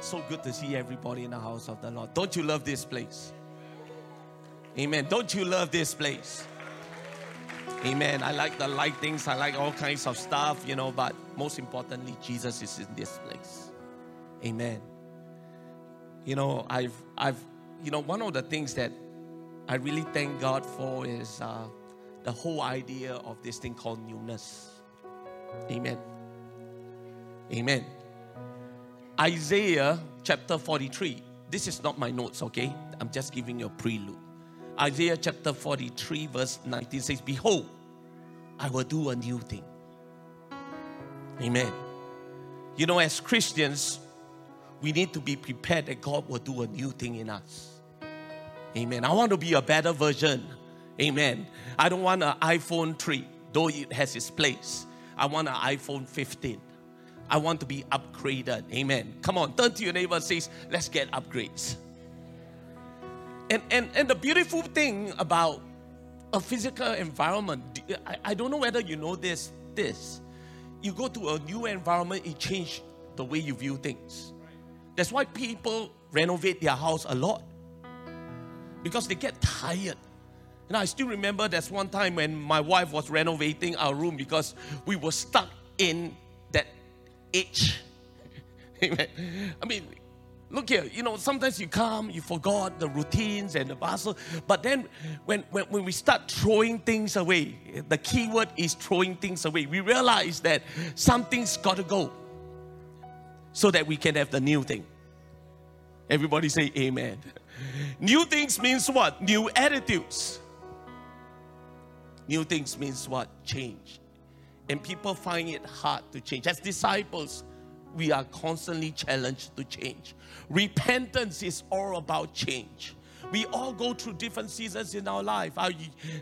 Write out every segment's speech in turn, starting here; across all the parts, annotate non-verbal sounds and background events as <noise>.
So good to see everybody in the house of the Lord. Don't you love this place? Amen. Don't you love this place? Amen. I like the lightings, I like all kinds of stuff, you know, but most importantly, Jesus is in this place. Amen. You know, I've, I've, you know, one of the things that I really thank God for is uh, the whole idea of this thing called newness. Amen. Amen. Isaiah chapter 43. This is not my notes, okay? I'm just giving you a prelude. Isaiah chapter 43, verse 19 says, Behold, I will do a new thing. Amen. You know, as Christians, we need to be prepared that God will do a new thing in us. Amen. I want to be a better version. Amen. I don't want an iPhone 3, though it has its place. I want an iPhone 15. I want to be upgraded. Amen. Come on, turn to your neighbor and says, let's get upgrades. And, and, and the beautiful thing about a physical environment, I, I don't know whether you know this, this. You go to a new environment, it changes the way you view things. That's why people renovate their house a lot. Because they get tired. And I still remember there's one time when my wife was renovating our room because we were stuck in age. <laughs> Amen. I mean, Look here, you know, sometimes you come, you forgot the routines and the bustle. But then when, when, when we start throwing things away, the key word is throwing things away. We realize that something's got to go so that we can have the new thing. Everybody say amen. <laughs> New things means what? New attitudes. New things means what? Change. And people find it hard to change. As disciples, we are constantly challenged to change. Repentance is all about change. We all go through different seasons in our life. I,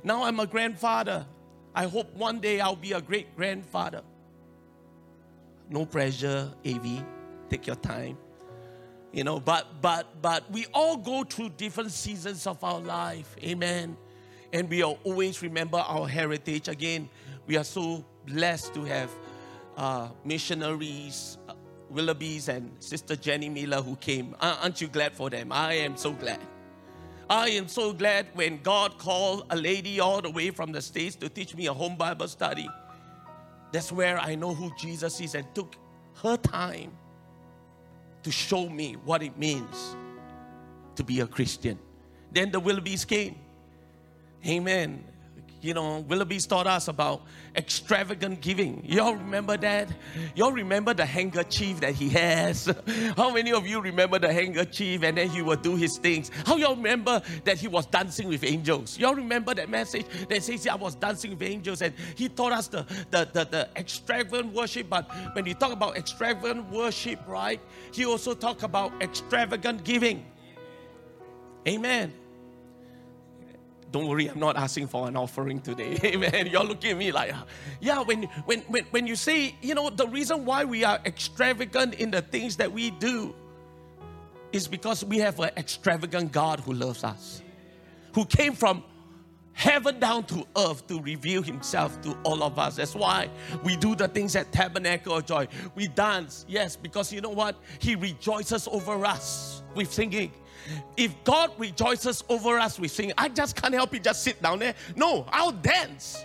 now I'm a grandfather. I hope one day I'll be a great grandfather. No pressure, AV. Take your time. You know, but but but we all go through different seasons of our life. Amen. And we always remember our heritage. Again, we are so blessed to have uh, missionaries, uh, Willoughby's and Sister Jenny Miller who came. Aren't you glad for them? I am so glad. I am so glad when God called a lady all the way from the States to teach me a home Bible study. That's where I know who Jesus is and took her time to show me what it means to be a Christian. Then the Willoughbys came. Amen you know, Willoughby's taught us about extravagant giving. Y'all remember that? Y'all remember the handkerchief that he has? <laughs> How many of you remember the handkerchief and then he would do his things? How y'all remember that he was dancing with angels? Y'all remember that message that says, I was dancing with angels and he taught us the, the, the, the extravagant worship. But when he talk about extravagant worship, right, he also talk about extravagant giving. Amen. Don't worry, I'm not asking for an offering today. <laughs> Amen. You're looking at me like, yeah, when, when, when, when you say, you know, the reason why we are extravagant in the things that we do is because we have an extravagant God who loves us, who came from heaven down to earth to reveal himself to all of us. That's why we do the things at Tabernacle of Joy. We dance, yes, because you know what? He rejoices over us with singing. If God rejoices over us we sing. I just can't help it, just sit down there. No, I'll dance.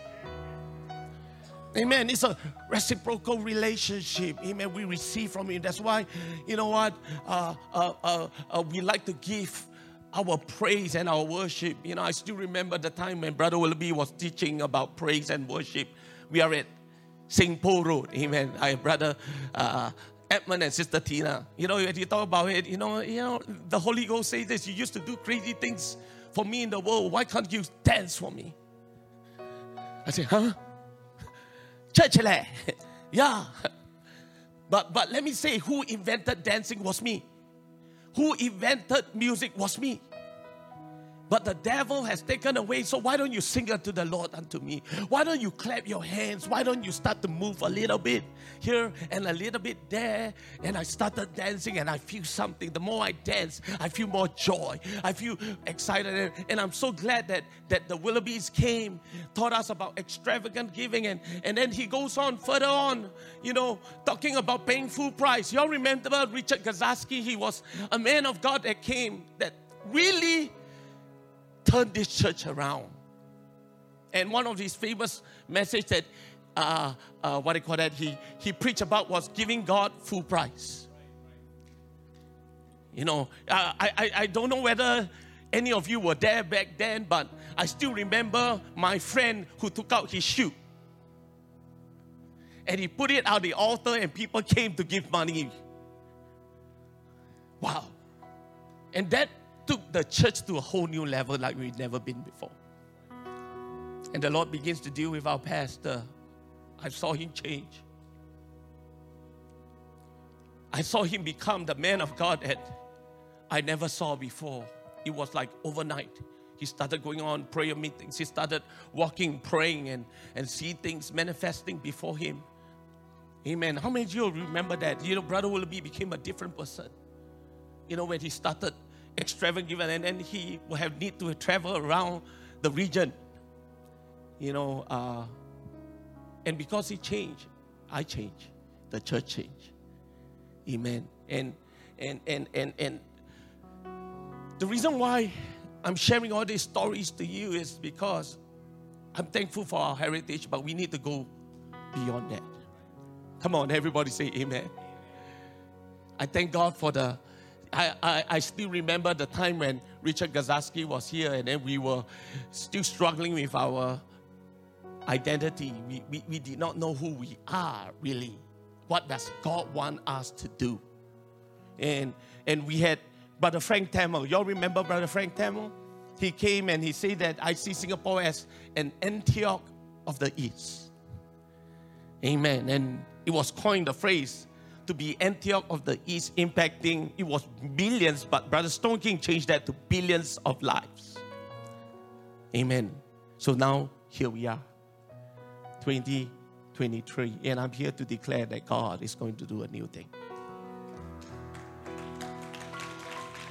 Amen. It's a reciprocal relationship. Amen. We receive from Him. That's why, you know what? Uh, uh, uh, uh, we like to give our praise and our worship. You know, I still remember the time when Brother Willoughby was teaching about praise and worship. We are at St. Paul Road. Amen. I, Brother uh, Edmund and Sister Tina. You know, when you talk about it, you know, you know, the Holy Ghost says this. You used to do crazy things for me in the world. Why can't you dance for me? I say, huh? <laughs> Church, eh? <laughs> yeah. But but let me say, who invented dancing was me. Who invented music was me. But the devil has taken away. So why don't you sing unto the Lord unto me? Why don't you clap your hands? Why don't you start to move a little bit here and a little bit there? And I started dancing and I feel something. The more I dance, I feel more joy. I feel excited. And I'm so glad that, that the Willoughbys came, taught us about extravagant giving. And, and then he goes on further on, you know, talking about paying full price. Y'all remember Richard Gazaski? He was a man of God that came that really turned this church around. And one of his famous messages that, uh, uh, what you call that, he, he preached about was giving God full price. You know, uh, I, I, I don't know whether any of you were there back then, but I still remember my friend who took out his shoe. And he put it on the altar, and people came to give money. Wow. And that took the church to a whole new level like we've never been before. And the Lord begins to deal with our pastor. I saw him change. I saw him become the man of God that I never saw before. It was like overnight. He started going on prayer meetings. He started walking, praying, and, and see things manifesting before him. Amen. How many of you remember that? You know, Brother Willoughby became a different person. You know, when he started extravagant and then he will have need to travel around the region you know uh, and because he changed i changed the church changed. Amen. And and and and and the reason why i'm sharing all these stories to you is because i'm thankful for our heritage but we need to go beyond that. Come on everybody say amen. I thank god for the I, I, I, still remember the time when Richard Gazaski was here and then we were still struggling with our identity. We, we, we did not know who we are really. What does God want us to do? And, and we had Brother Frank Tamil. Y'all remember Brother Frank Tamil? He came and he said that I see Singapore as an Antioch of the East. Amen. And it was coined the phrase to be Antioch of the East, impacting, it was billions, but Brother Stone King changed that to billions of lives. Amen. So now, here we are, 2023, and I'm here to declare that God is going to do a new thing.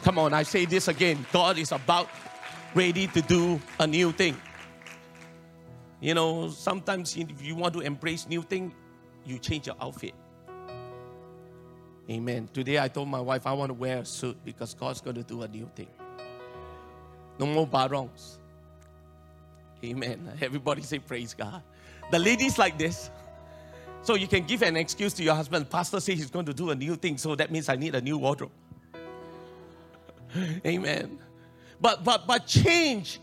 Come on, I say this again. God is about ready to do a new thing. You know, sometimes if you want to embrace new thing, you change your outfit. Amen. Today I told my wife I want to wear a suit because God's going to do a new thing. No more barongs. Amen. Everybody say praise God. The ladies like this. So you can give an excuse to your husband. Pastor says he's going to do a new thing, so that means I need a new wardrobe. <laughs> Amen. But but but change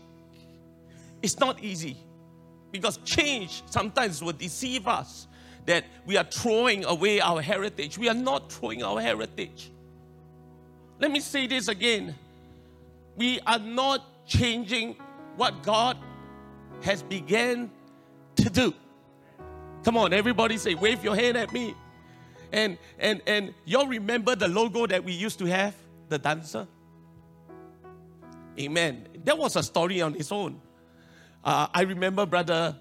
is not easy because change sometimes will deceive us that we are throwing away our heritage. We are not throwing our heritage. Let me say this again. We are not changing what God has begun to do. Come on, everybody say, wave your hand at me. And and and y'all remember the logo that we used to have, the dancer? Amen. That was a story on its own. Uh, I remember Brother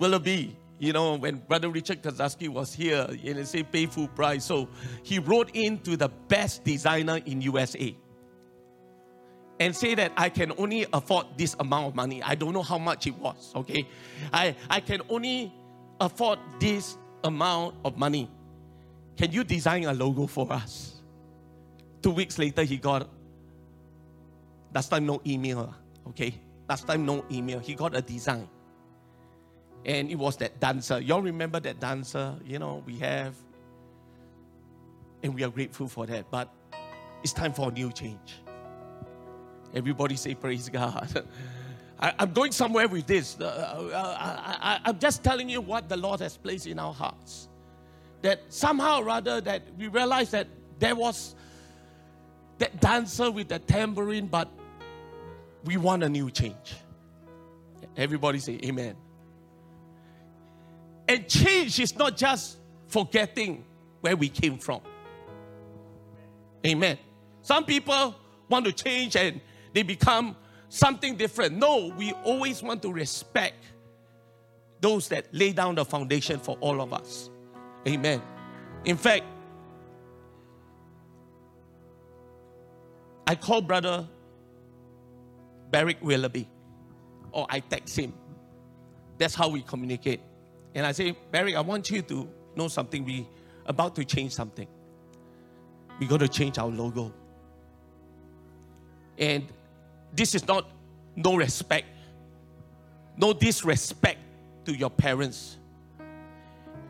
Willoughby you know, when Brother Richard Kazaski was here, you know, say pay full price. So he wrote in to the best designer in USA and say that I can only afford this amount of money. I don't know how much it was, okay? I, I can only afford this amount of money. Can you design a logo for us? Two weeks later, he got, last time no email, okay? Last time no email. He got a design. And it was that dancer. Y'all remember that dancer? You know, we have. And we are grateful for that. But it's time for a new change. Everybody say, Praise God. <laughs> I, am going somewhere with this. Uh, uh, I, I'm just telling you what the Lord has placed in our hearts. That somehow or other that we realize that there was that dancer with the tambourine, but we want a new change. Everybody say amen. And change is not just forgetting where we came from. Amen. Some people want to change and they become something different. No, we always want to respect those that lay down the foundation for all of us. Amen. In fact, I call brother Barrick Willoughby, or I text him. That's how we communicate. And I say, Barry, I want you to know something. We about to change something. We're going to change our logo. And this is not no respect, no disrespect to your parents.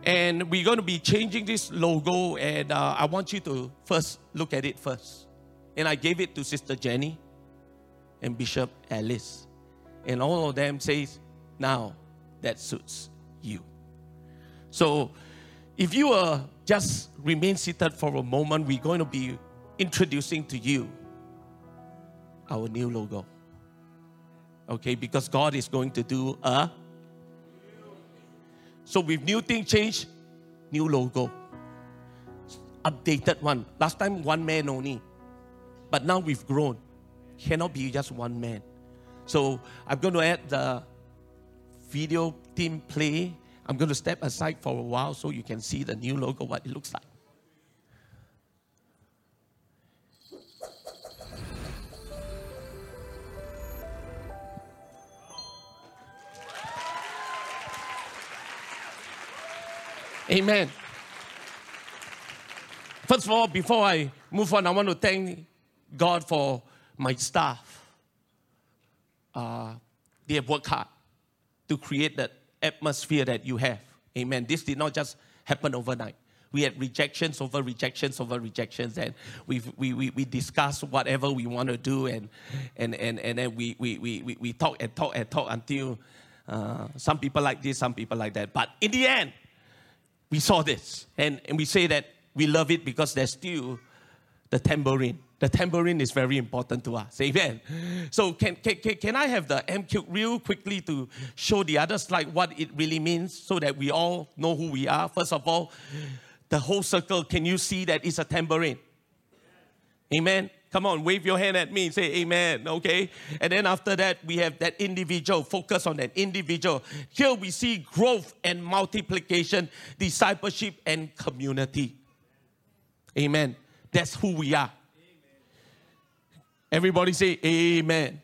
And we're going to be changing this logo, and uh, I want you to first look at it first. And I gave it to Sister Jenny and Bishop Alice. And all of them says, now that suits you. So if you uh, just remain seated for a moment, we're going to be introducing to you our new logo. Okay, because God is going to do a. So with new thing change, new logo. Updated one. Last time one man only. But now we've grown. Cannot be just one man. So I'm going to add the video team play. I'm going to step aside for a while so you can see the new logo, what it looks like. Amen. First of all, before I move on, I want to thank God for my staff. Uh, they have worked hard to create that atmosphere that you have. Amen. This did not just happen overnight. We had rejections over rejections over rejections, and we we, we, we discussed whatever we want to do, and, and, and, and then we, we, we, we talk and talk and talk until uh, some people like this, some people like that. But in the end, we saw this, and, and we say that we love it because there's still the tambourine. The tambourine is very important to us. Amen. So, can, can, can I have the MQ real quickly to show the other slide what it really means so that we all know who we are? First of all, the whole circle, can you see that it's a tambourine? Amen. Come on, wave your hand at me, say amen, okay? And then after that, we have that individual, focus on that individual. Here we see growth and multiplication, discipleship and community. Amen. That's who we are. Everybody say amen.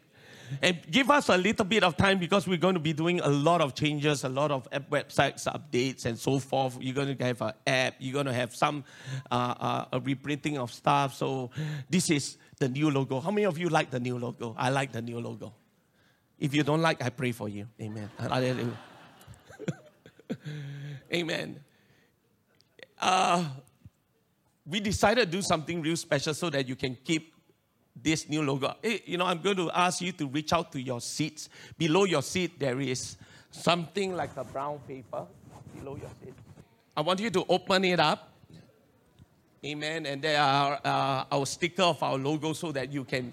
And give us a little bit of time because we're going to be doing a lot of changes, a lot of websites updates, and so forth. You're going to have an app. You're going to have some uh, uh, a reprinting of stuff. So this is the new logo. How many of you like the new logo? I like the new logo. If you don't like, I pray for you. Amen. <laughs> Amen. Uh, we decided to do something real special so that you can keep this new logo. Hey, you know, I'm going to ask you to reach out to your seats. Below your seat, there is something like a brown paper below your seat. I want you to open it up. Amen. And there are uh, our sticker of our logo so that you can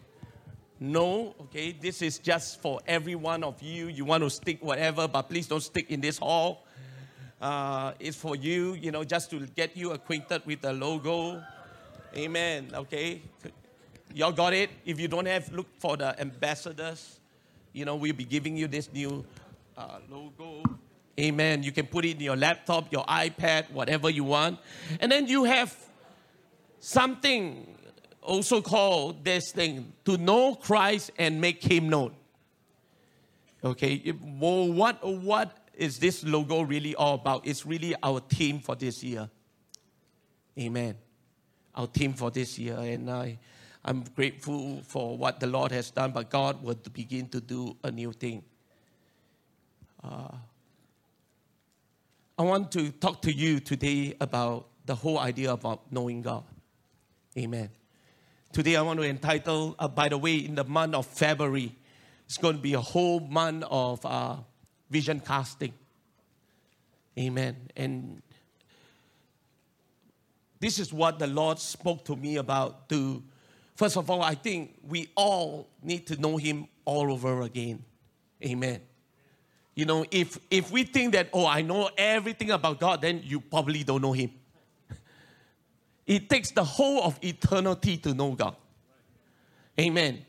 know, okay, this is just for every one of you. You want to stick whatever, but please don't stick in this hall. Uh, it's for you, you know, just to get you acquainted with the logo. Amen. Okay. Y'all got it? If you don't have, look for the ambassadors. You know, we'll be giving you this new uh, logo. Amen. You can put it in your laptop, your iPad, whatever you want. And then you have something also called this thing to know Christ and make him known. Okay, well, what, what is this logo really all about? It's really our theme for this year. Amen. Our theme for this year. And I I'm grateful for what the Lord has done, but God will begin to do a new thing. Uh, I want to talk to you today about the whole idea about knowing God. Amen. Today I want to entitle, uh, by the way, in the month of February, it's going to be a whole month of uh, vision casting. Amen. And this is what the Lord spoke to me about to First of all, I think we all need to know Him all over again. Amen. You know, if, if we think that, oh, I know everything about God, then you probably don't know Him. <laughs> It takes the whole of eternity to know God. Amen.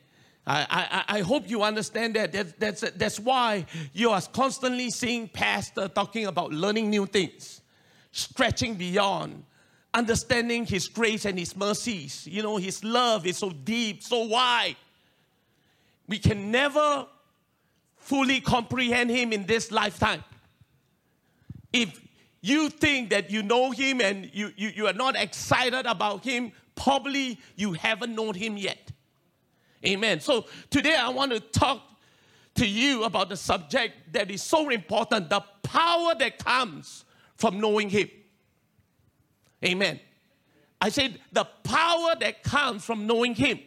I, I, I hope you understand that. that that's, that's why you are constantly seeing pastor talking about learning new things, stretching beyond, understanding his grace and his mercies. You know, his love is so deep, so wide. We can never fully comprehend him in this lifetime. If you think that you know him and you, you, you are not excited about him, probably you haven't known him yet. Amen. So today I want to talk to you about the subject that is so important the power that comes from knowing Him. Amen. I said the power that comes from knowing Him.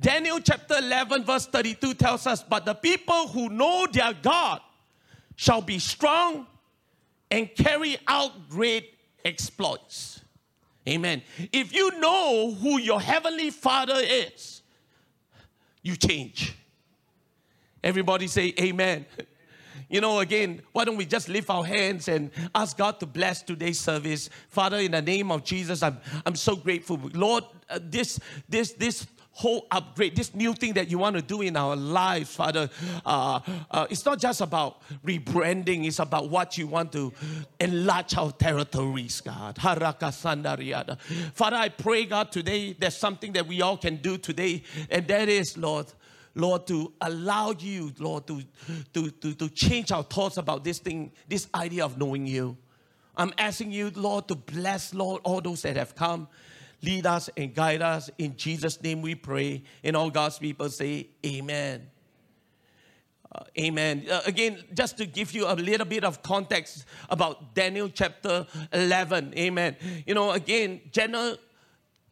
Daniel chapter 11, verse 32 tells us, But the people who know their God shall be strong and carry out great exploits. Amen. If you know who your heavenly Father is, you change. Everybody say amen. You know, again, why don't we just lift our hands and ask God to bless today's service? Father, in the name of Jesus, I'm, I'm so grateful. Lord, uh, this, this, this whole upgrade, this new thing that you want to do in our lives, Father. Uh, uh, it's not just about rebranding, it's about what you want to enlarge our territories, God. Father, I pray, God, today there's something that we all can do today, and that is, Lord. Lord, to allow you, Lord, to, to, to, to change our thoughts about this thing, this idea of knowing you. I'm asking you, Lord, to bless, Lord, all those that have come lead us and guide us. In Jesus' name we pray. And all God's people say, Amen. Uh, amen. Uh, again, just to give you a little bit of context about Daniel chapter 11. Amen. You know, again, Daniel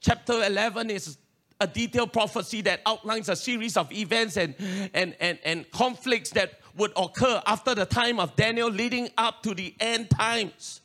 chapter 11 is a detailed prophecy that outlines a series of events and, and, and, and conflicts that would occur after the time of Daniel leading up to the end times.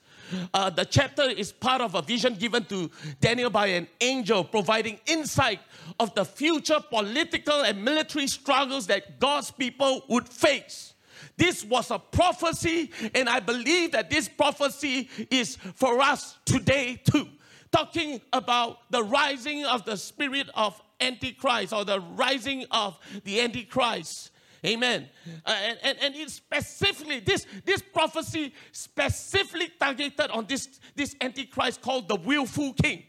Uh, the chapter is part of a vision given to Daniel by an angel, providing insight of the future political and military struggles that God's people would face. This was a prophecy, and I believe that this prophecy is for us today too. Talking about the rising of the spirit of Antichrist or the rising of the Antichrist. Amen. Uh, and, and, and it specifically, this, this prophecy specifically targeted on this, this antichrist called the willful king.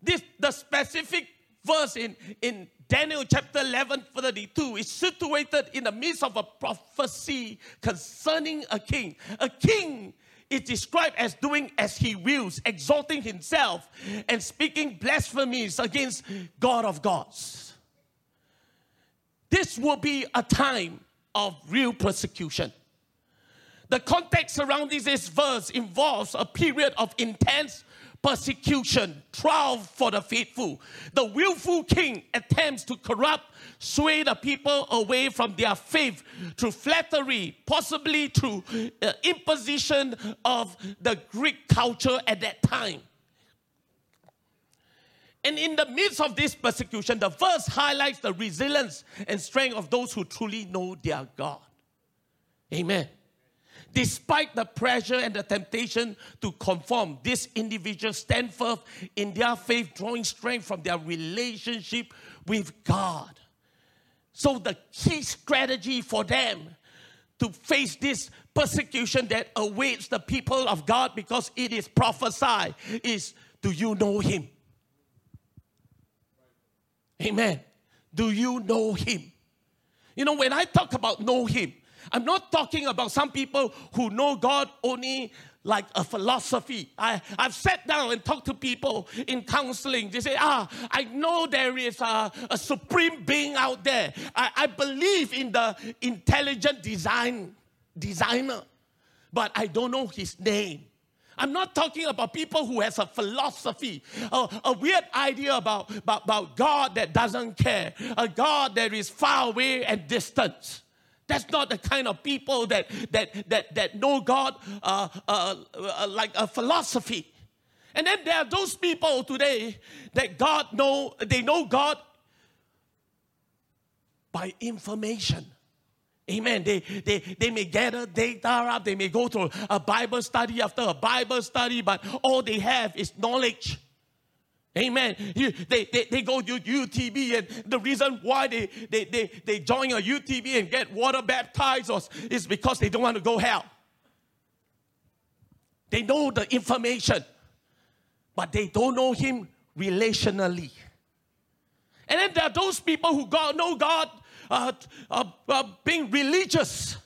This the specific verse in, in Daniel chapter 11, 32 is situated in the midst of a prophecy concerning a king. A king is described as doing as he wills, exalting himself and speaking blasphemies against God of gods. This will be a time of real persecution. The context surrounding this verse involves a period of intense persecution, trial for the faithful. The willful king attempts to corrupt, sway the people away from their faith through flattery, possibly through uh, imposition of the Greek culture at that time. And in the midst of this persecution, the verse highlights the resilience and strength of those who truly know their God. Amen. Despite the pressure and the temptation to conform, these individuals stand firm in their faith, drawing strength from their relationship with God. So, the key strategy for them to face this persecution that awaits the people of God because it is prophesied is do you know Him? Amen. Do you know him? You know, when I talk about know him, I'm not talking about some people who know God only like a philosophy. I, I've sat down and talked to people in counseling. They say, ah, I know there is a, a supreme being out there. I, I believe in the intelligent design designer, but I don't know his name. I'm not talking about people who has a philosophy, a, a weird idea about, about, about God that doesn't care, a God that is far away and distant. That's not the kind of people that, that, that, that know God uh, uh, uh, like a philosophy. And then there are those people today that God know, they know God by information. Amen. They, they, they may gather data up, they may go to a Bible study after a Bible study, but all they have is knowledge. Amen. You, they, they, they go to UTB, and the reason why they, they, they, they join a UTB and get water baptized is because they don't want to go hell. They know the information, but they don't know Him relationally. And then there are those people who God, know God uh, uh, uh, being religious.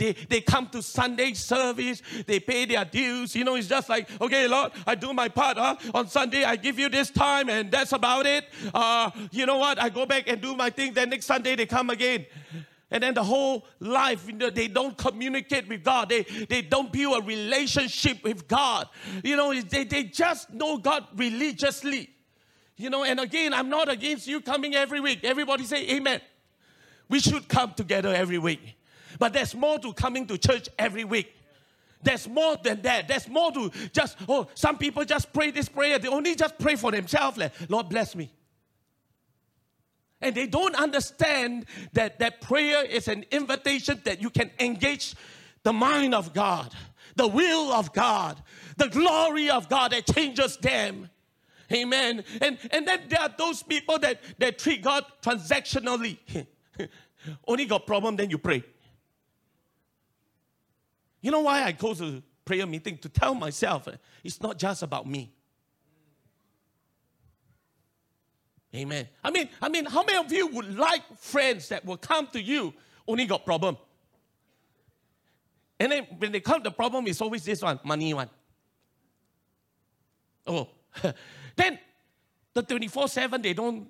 They, they come to Sunday service, they pay their dues. You know, it's just like, okay, Lord, I do my part. Huh? On Sunday, I give you this time, and that's about it. Uh, you know what? I go back and do my thing. Then next Sunday, they come again. And then the whole life, you know, they don't communicate with God. They, they don't build a relationship with God. You know, they, they just know God religiously. You know, and again, I'm not against you coming every week. Everybody say amen. We should come together every week. But there's more to coming to church every week. There's more than that. There's more to just, oh, some people just pray this prayer. They only just pray for themselves. Like, Lord, bless me. And they don't understand that that prayer is an invitation that you can engage the mind of God, the will of God, the glory of God that changes them. Amen. And, and then there are those people that, that treat God transactionally. <laughs> Only got problem, then you pray. You know why I go to prayer meeting? To tell myself eh, it's not just about me. Amen. I mean, I mean, how many of you would like friends that will come to you only got problem? And then when they come, the problem is always this one, money one. Oh, <laughs> then the 24 7, they don't,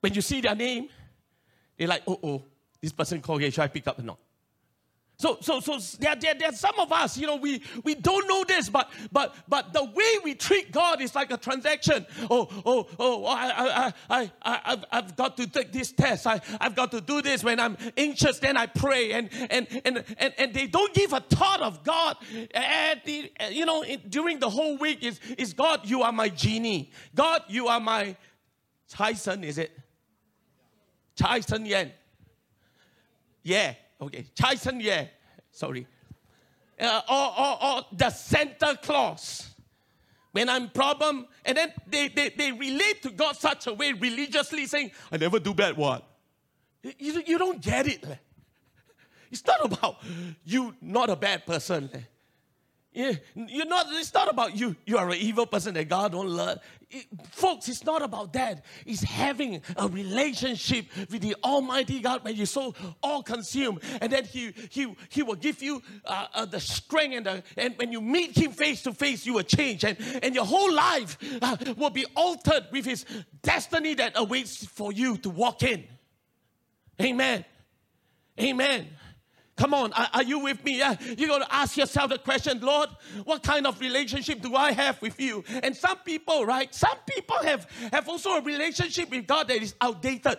when you see their name, they're like, oh, oh, this person called here, should I pick up or not? So, so, so there, there, there some of us, you know, we, we don't know this, but, but, but the way we treat God is like a transaction. Oh, oh, oh, I, I, I, I, I've, I've got to take this test. I, I've got to do this. When I'm anxious, then I pray. And, and, and, and, and they don't give a thought of God. And, the, you know, during the whole week is, is God, you are my genie. God, you are my Tyson, is it? Tyson Yen. Yeah okay, Tyson, yeah, sorry. Uh, or, or, or the Santa Claus. When I'm problem, and then they, they, they relate to God such a way religiously saying, I never do bad what? You, you don't get it. It's not about you not a bad person. Yeah, you're not, it's not about you. You are an evil person that God don't love. It, folks, it's not about that. It's having a relationship with the Almighty God where you're so all consumed. And then He, he, he will give you uh, uh, the strength, and, the, and when you meet Him face to face, you will change. And, and your whole life uh, will be altered with His destiny that awaits for you to walk in. Amen. Amen. Come on, are, are you with me? Yeah. You're going to ask yourself the question, Lord, what kind of relationship do I have with you? And some people, right? Some people have, have also a relationship with God that is outdated.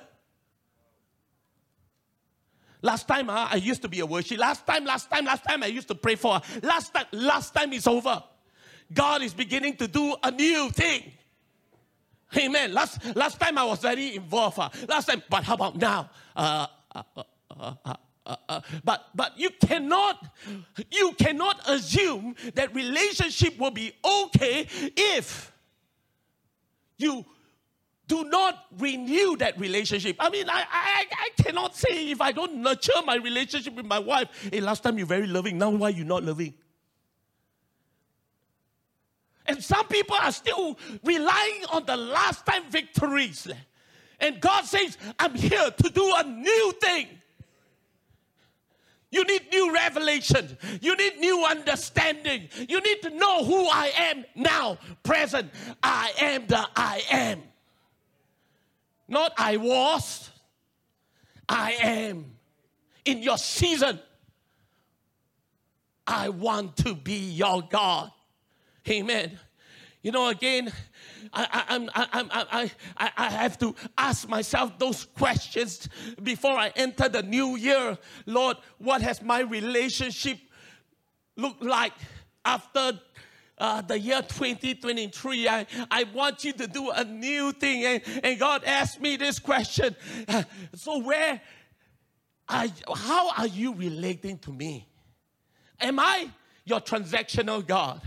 Last time uh, I used to be a worship. Last time, last time, last time I used to pray for. Last time, last time is over. God is beginning to do a new thing. Amen. Last last time I was very involved. Uh, last time, but how about now? Uh, uh, uh, but but you cannot you cannot assume that relationship will be okay if you do not renew that relationship. I mean, I, I, I cannot say if I don't nurture my relationship with my wife, hey, last time you're very loving, now why you not loving? And some people are still relying on the last time victories. And God says, I'm here to do a new thing. You need new revelation. You need new understanding. You need to know who I am now, present. I am the I am. Not I was, I am. In your season, I want to be your God. Amen. You know, again, I, I, I, I, I have to ask myself those questions before I enter the new year. Lord, what has my relationship looked like after uh, the year 2023. I, I want you to do a new thing. And, and God asked me this question. <laughs> So, where are, how are you relating to me? Am I your transactional God?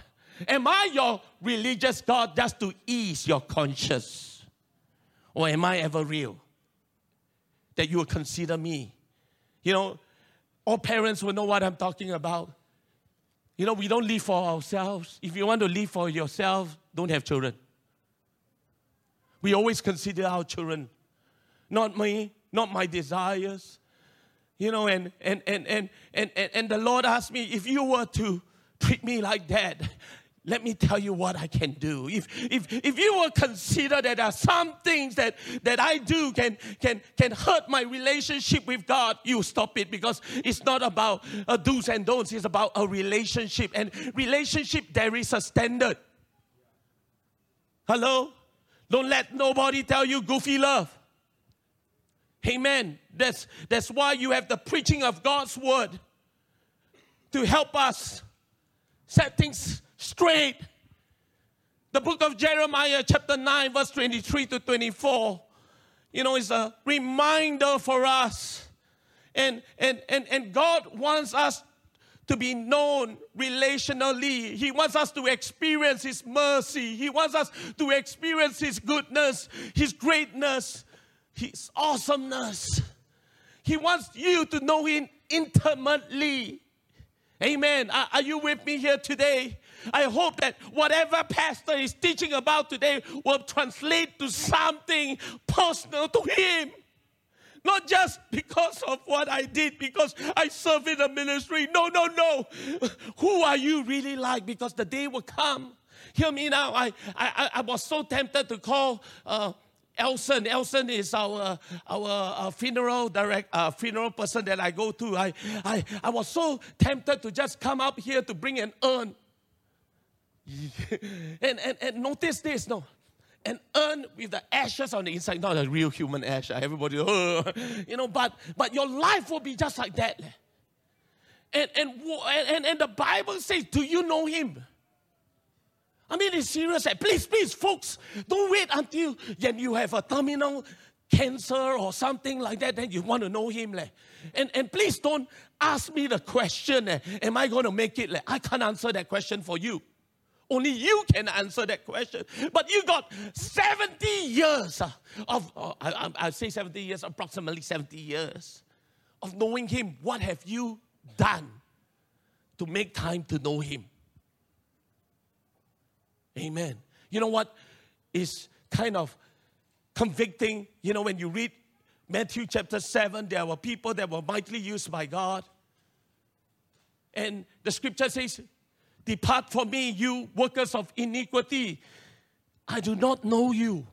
Am I your religious God just to ease your conscience? Or am I ever real? That you will consider me. You know, all parents will know what I'm talking about. You know, we don't live for ourselves. If you want to live for yourself, don't have children. We always consider our children, not me, not my desires. You know, and and and and and and, and the Lord asked me, if you were to treat me like that, let me tell you what I can do. If, if, if you will consider that there are some things that, that I do can, can, can hurt my relationship with God, you stop it because it's not about uh, do's and don'ts. It's about a relationship. And relationship, there is a standard. Hello? Don't let nobody tell you goofy love. Amen. That's, that's why you have the preaching of God's word to help us set things straight. The book of Jeremiah, chapter 9, verse 23 to 24, you know, is a reminder for us. And, and, and, and God wants us to be known relationally. He wants us to experience His mercy. He wants us to experience His goodness, His greatness, His awesomeness. He wants you to know Him intimately. Amen. Are, are you with me here today? I hope that whatever pastor is teaching about today will translate to something personal to him. Not just because of what I did, because I serve in the ministry. No, no, no. Who are you really like? Because the day will come. Hear me now. I, I, I was so tempted to call uh, Elson. Elson is our our uh, funeral direct uh, funeral person that I go to. I, I I was so tempted to just come up here to bring an urn <laughs> and, and, and notice this, no. An urn with the ashes on the inside, not a real human ash. Ah, everybody, oh, <laughs> you know, but but your life will be just like that. And, and, and, and the Bible says, Do you know him? I mean, it's serious. Eh? Please, please, folks, don't wait until when you have a terminal cancer or something like that, then you want to know him. And, and please don't ask me the question, eh? Am I going to make it? I can't answer that question for you. Only you can answer that question. But you got 70 years of, uh, I, I say 70 years, approximately 70 years of knowing Him. What have you done to make time to know Him? Amen. You know what is kind of convicting? You know, when you read Matthew chapter 7, there were people that were mightily used by God. And the scripture says, Depart from me, you workers of iniquity. I do not know you.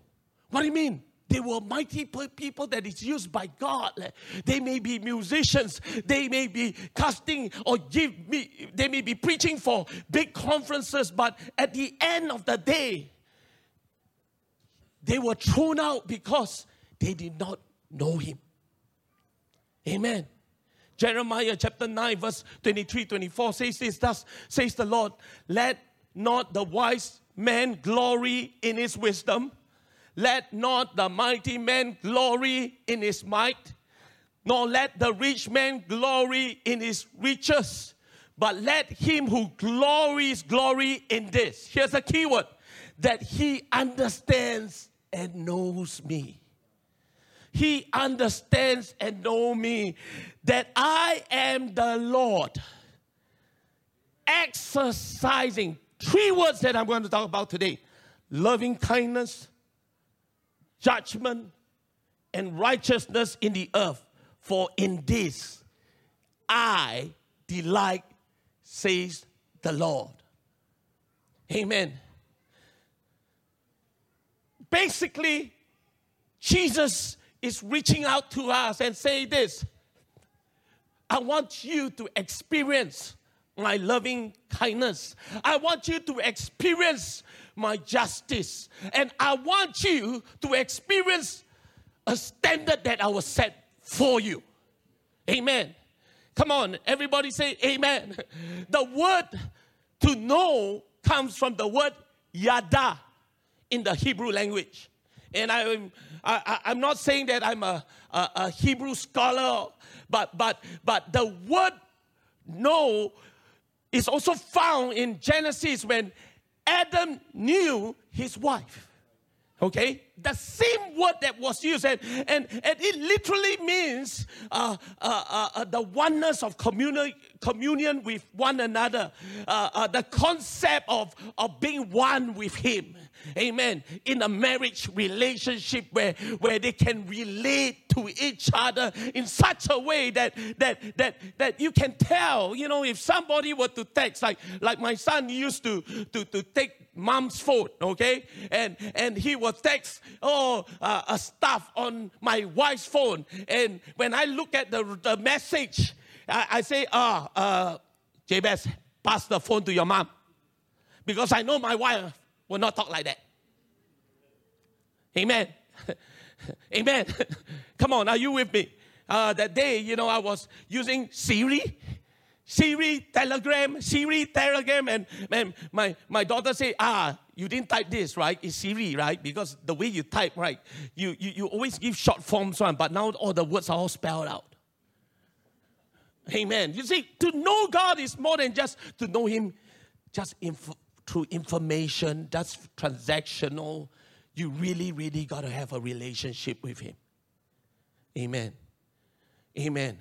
What do you mean? They were mighty people that is used by God. They may be musicians. They may be casting or give me. They may be preaching for big conferences. But at the end of the day, they were thrown out because they did not know Him. Amen. Jeremiah chapter 9, verse 23 24 says this Thus says the Lord, let not the wise man glory in his wisdom, let not the mighty man glory in his might, nor let the rich man glory in his riches, but let him who glories glory in this. Here's a keyword that he understands and knows me. He understands and know me that I am the Lord. Exercising three words that I'm going to talk about today loving kindness, judgment, and righteousness in the earth. For in this I delight, says the Lord. Amen. Basically, Jesus is reaching out to us and say this I want you to experience my loving kindness. I want you to experience my justice. And I want you to experience a standard that I will set for you. Amen. Come on, everybody say amen. <laughs> The word to know comes from the word yada in the Hebrew language. And I'm, I, am not saying that I'm a, a, a Hebrew scholar, but, but, but the word know is also found in Genesis when Adam knew his wife. Okay? The same word that was used, and, and, and it literally means uh, uh, uh, uh the oneness of communion, communion with one another, uh, uh, the concept of, of being one with Him. Amen. In a marriage relationship where, where they can relate to each other in such a way that, that, that, that you can tell, you know, if somebody were to text, like, like my son used to, to, to take mom's phone, okay? And, and he would text, oh, uh, a stuff on my wife's phone. And when I look at the, the message, I, I say, ah, oh, uh, Jabez, pass the phone to your mom. Because I know my wife will not talk like that. Amen. <laughs> Amen. <laughs> Come on, are you with me? Uh, that day, you know, I was using Siri, Siri, Telegram, Siri, Telegram, and, and my, my daughter said, ah, you didn't type this, right? It's Siri, right? Because the way you type, right, you, you, you always give short forms one, but now all the words are all spelled out. Amen. You see, to know God is more than just to know Him just inf- through information, that's transactional. You really, really got to have a relationship with Him. Amen. Amen.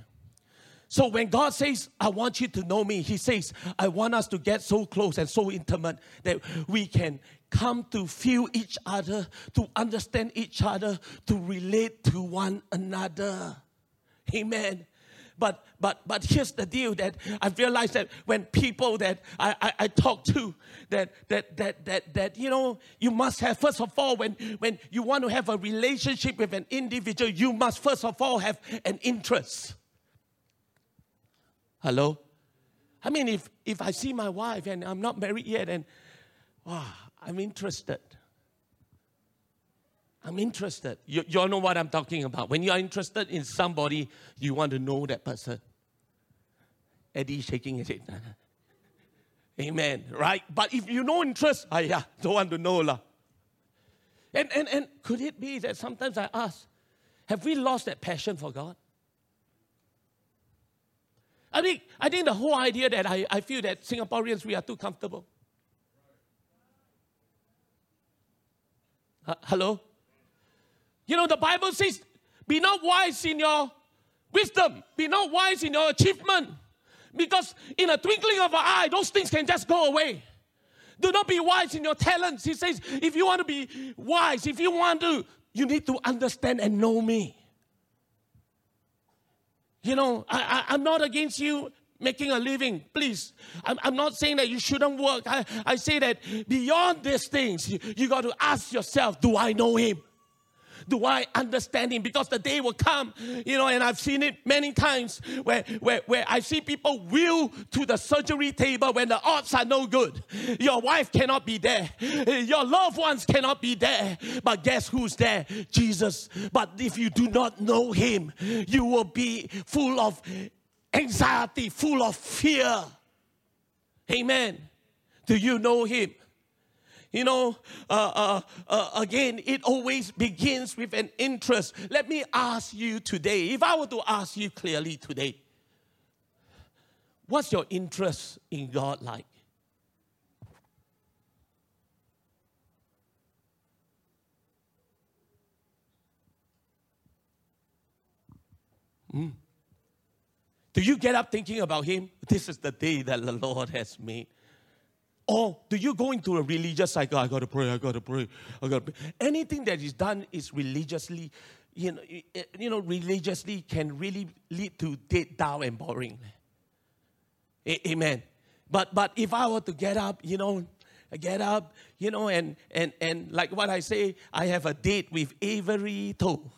So when God says, I want you to know me, He says, I want us to get so close and so intimate that we can come to feel each other, to understand each other, to relate to one another. Amen. But but but here's the deal that I've realized that when people that I, I, I, talk to that that that that that you know you must have first of all when when you want to have a relationship with an individual, you must first of all have an interest. Hello? I mean if if I see my wife and I'm not married yet and wow, I'm interested. I'm interested. You, you all know what I'm talking about. When you are interested in somebody, you want to know that person. Eddie shaking his head. <laughs> Amen. Right? But if you no interest, I yeah, don't want to know. La. And, and, and could it be that sometimes I ask, have we lost that passion for God? I think, I think the whole idea that I, I feel that Singaporeans, we are too comfortable. Hello? You know, the Bible says, be not wise in your wisdom, be not wise in your achievement. Because in a twinkling of an eye, those things can just go away. Do not be wise in your talents. He says, if you want to be wise, if you want to, you need to understand and know me. You know, I, I, am not against you making a living. Please, I'm, I'm not saying that you shouldn't work. I, I say that beyond these things, you, you got to ask yourself, do I know him? Do I understand Him? Because the day will come, you know, and I've seen it many times where, where, where I see people wheel to the surgery table when the odds are no good. Your wife cannot be there, your loved ones cannot be there. But guess who's there? Jesus. But if you do not know Him, you will be full of anxiety, full of fear. Amen. Do you know Him? You know, uh, uh, uh, again, it always begins with an interest. Let me ask you today, if I were to ask you clearly today, what's your interest in God like? Mm. Do you get up thinking about Him? This is the day that the Lord has made. Or do you go into a religious cycle? I gotta pray, I gotta pray, I gotta pray. Anything that is done is religiously, you know, eh, you know, religiously can really lead to dead, dull, and boring. Amen. But but if I were to get up, you know, get up, you know, and and and like what I say, I have a date with Avery Toe.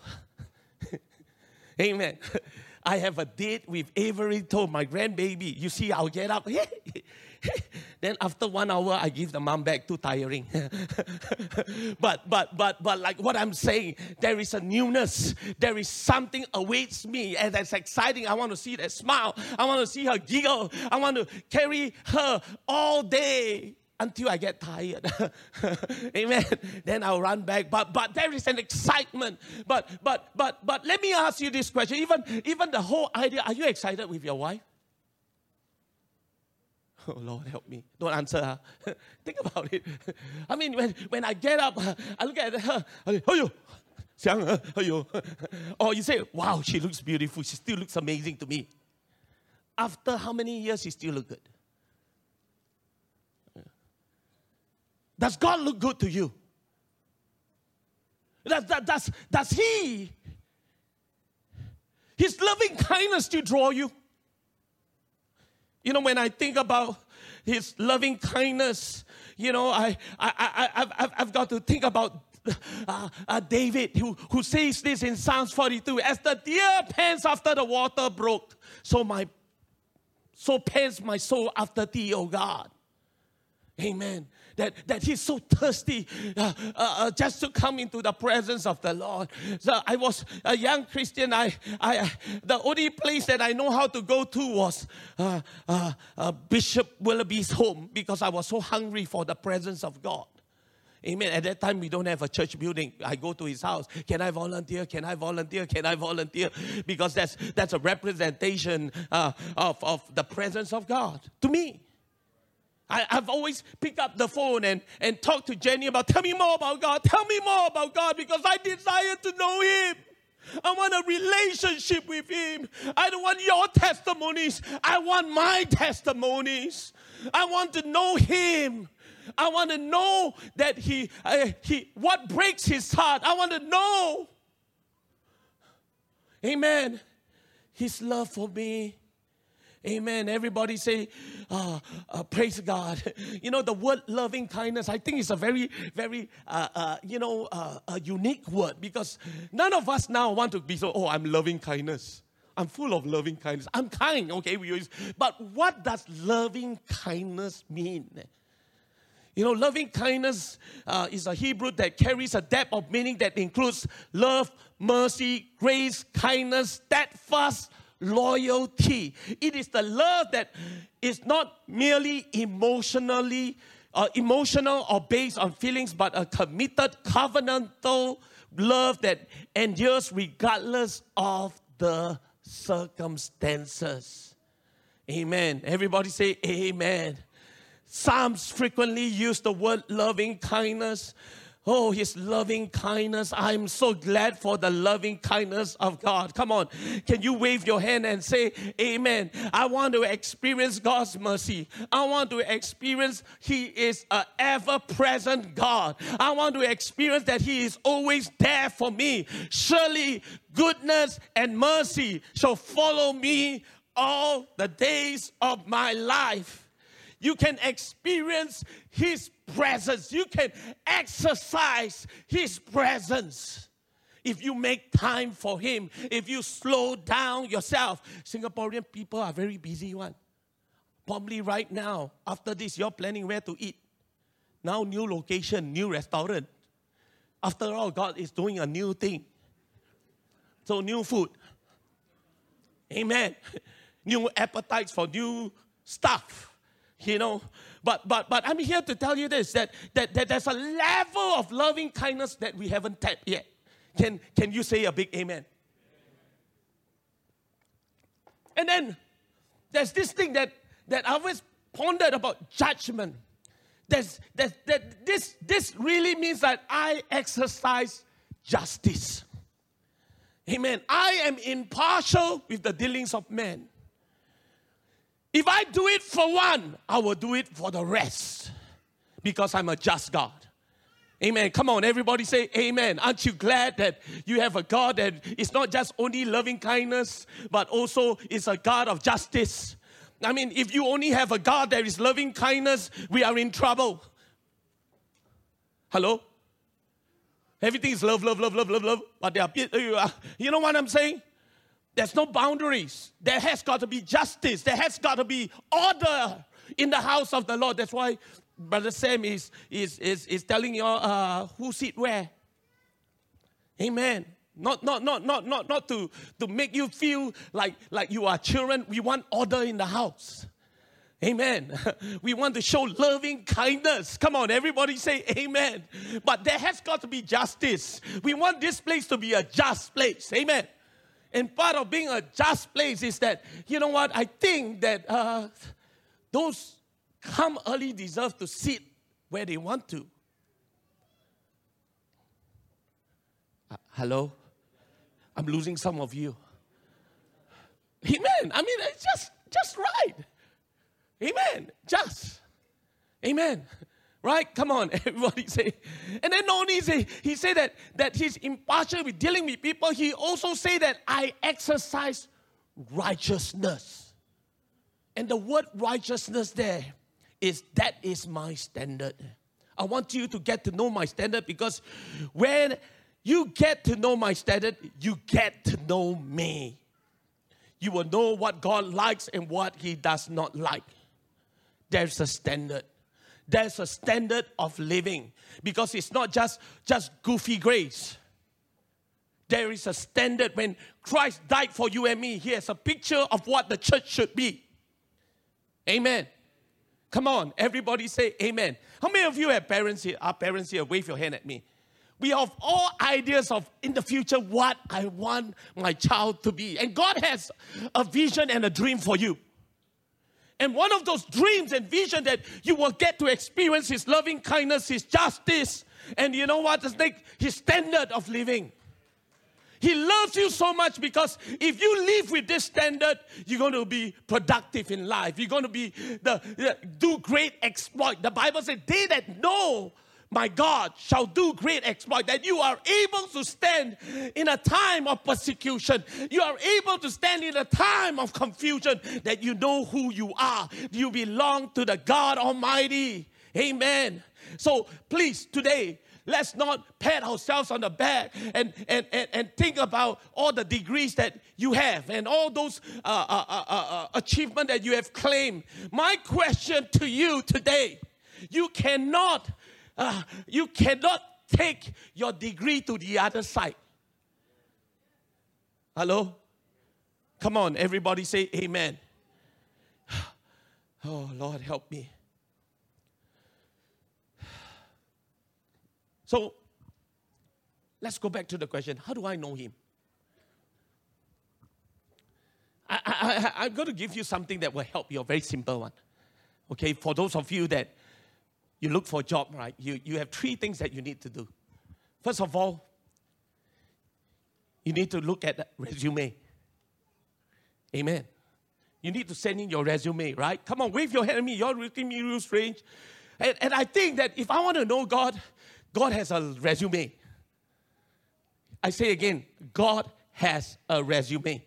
<laughs> Amen. <laughs> I have a date with Avery Toe, my grandbaby. You see, I'll get up. <laughs> <laughs> then after one hour, I give the mom back. Too tiring. <laughs> but but but but like what I'm saying, there is a newness. There is something awaits me, and that's exciting. I want to see that smile. I want to see her giggle. I want to carry her all day until I get tired. <laughs> Amen. Then I'll run back. But but there is an excitement. But but but but let me ask you this question. Even even the whole idea, are you excited with your wife? Oh, <laughs> Lord, help me. Don't answer her. <laughs> Think about it. <laughs> I mean, when, when I get up, I look at her, say, oh, Xiang, oh, Or you say, wow, she looks beautiful. She still looks amazing to me. After how many years, she still look good? Does God look good to you? Does, does, does He, His loving kindness to draw you? You know, when I think about His loving kindness, you know, I, I, I, I've, I've got to think about uh, uh, David who, who says this in Psalms 42 As the deer pants after the water brook, so my so pants my soul after thee, O God. Amen that, that he's so thirsty uh, uh, uh, just to come into the presence of the Lord. So I was a young Christian. I, I, the only place that I know how to go to was uh, uh, uh, Bishop Willoughby's home because I was so hungry for the presence of God. Amen. At that time, we don't have a church building. I go to his house. Can I volunteer? Can I volunteer? Can I volunteer? Because that's that's a representation uh, of, of the presence of God to me. I, have always picked up the phone and, and talked to Jenny about, tell me more about God, tell me more about God because I desire to know Him. I want a relationship with Him. I don't want your testimonies. I want my testimonies. I want to know Him. I want to know that He, uh, He, what breaks His heart. I want to know. Amen. His love for me Amen. Everybody say, uh, uh, praise God. <laughs> You know, the word loving kindness, I think it's a very, very, uh, uh you know, uh, a unique word because none of us now want to be so, oh, I'm loving kindness. I'm full of loving kindness. I'm kind, okay? We use, but what does loving kindness mean? You know, loving kindness uh, is a Hebrew that carries a depth of meaning that includes love, mercy, grace, kindness, steadfast, loyalty. It is the love that is not merely emotionally uh, emotional or based on feelings, but a committed covenantal love that endures regardless of the circumstances. Amen. Everybody say amen. Psalms frequently use the word loving kindness Oh, his loving kindness. I'm so glad for the loving kindness of God. Come on. Can you wave your hand and say, Amen? I want to experience God's mercy. I want to experience He is an ever present God. I want to experience that He is always there for me. Surely goodness and mercy shall follow me all the days of my life you can experience His presence. You can exercise His presence. If you make time for Him, if you slow down yourself. Singaporean people are very busy one. Probably right now, after this, you're planning where to eat. Now, new location, new restaurant. After all, God is doing a new thing. So, new food. Amen. <laughs> New appetites for new stuff you know. But but but i'm here to tell you this that, that that there's a level of loving kindness that we haven't tapped yet. Can can you say a big amen? And then there's this thing that that i always pondered about judgment. There's, there's that this this really means that i exercise justice. Amen. I am impartial with the dealings of men if I do it for one, I will do it for the rest because I'm a just God. Amen. Come on, everybody say amen. Aren't you glad that you have a God that is not just only loving kindness, but also is a God of justice? I mean, if you only have a God that is loving kindness, we are in trouble. Hello? Everything is love, love, love, love, love, love. But there are, you know what I'm saying? There's no boundaries. There has got to be justice. There has got to be order in the house of the Lord. That's why Brother Sam is, is, is, is telling you uh, who sit where. Amen. Not, not, not, not, not, not to, to make you feel like, like you are children. We want order in the house. Amen. <laughs> We want to show loving kindness. Come on, everybody say amen. But there has got to be justice. We want this place to be a just place. Amen. And part of being a just place is that, you know what, I think that uh, those come early deserve to sit where they want to. Uh, hello? I'm losing some of you. Amen. I mean, it's just just right. Amen. Just. Amen. Right? Come on, <laughs> everybody say. And then not only say he say that that he's impartial with dealing with people, he also say that I exercise righteousness. And the word righteousness there is that is my standard. I want you to get to know my standard because when you get to know my standard, you get to know me. You will know what God likes and what He does not like. There's a standard. There's a standard of living because it's not just, just goofy grace. There is a standard when Christ died for you and me. He has a picture of what the church should be. Amen. Come on, everybody say amen. How many of you have parents here? Are parents here? Wave your hand at me. We have all ideas of in the future what I want my child to be. And God has a vision and a dream for you. And one of those dreams and vision that you will get to experience His loving kindness, His justice, and you know what? His standard of living. He loves you so much because if you live with this standard, you're going to be productive in life. You're going to be the, the do great exploit. The Bible says, "They that know my God shall do great exploit." That you are able to stand in a time of persecution. You are able to stand in a time of confusion. That you know who you are. You belong to the God Almighty. Amen. So please today Let's not pat ourselves on the back and, and, and, and think about all the degrees that you have and all those uh, uh, uh, uh, uh achievements that you have claimed. My question to you today, you cannot, uh, you cannot take your degree to the other side. Hello? Come on, everybody say amen. <sighs> Oh, Lord, help me. <sighs> So let's go back to the question how do I know him? I, I, am going to give you something that will help you, a very simple one. Okay, for those of you that you look for a job, right? You, you have three things that you need to do. First of all, you need to look at the resume. Amen. You need to send in your resume, right? Come on, wave your hand at me. You're looking me real strange. And, and I think that if I want to know God, God has a resume. I say again, God has a resume.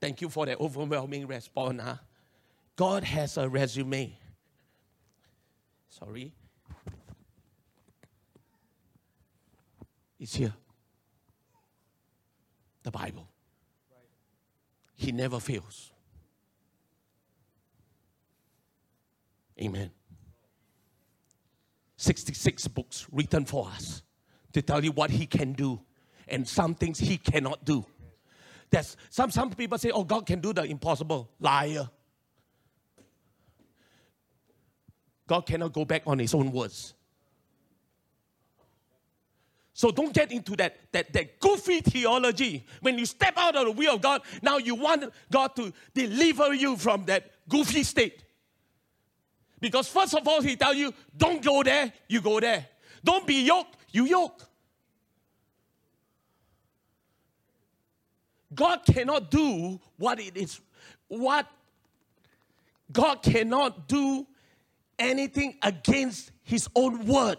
Thank you for that overwhelming response. Huh? God has a resume. Sorry. It's here. The Bible. He never fails. Amen. 66 books written for us to tell you what he can do and some things he cannot do. There's some, some people say, oh, God can do the impossible. Liar. God cannot go back on his own words. So don't get into that, that, that goofy theology. When you step out of the will of God, now you want God to deliver you from that goofy state. Because first of all, he tell you, don't go there, you go there. Don't be yoked, you yoke. God cannot do what it is, what God cannot do anything against his own word.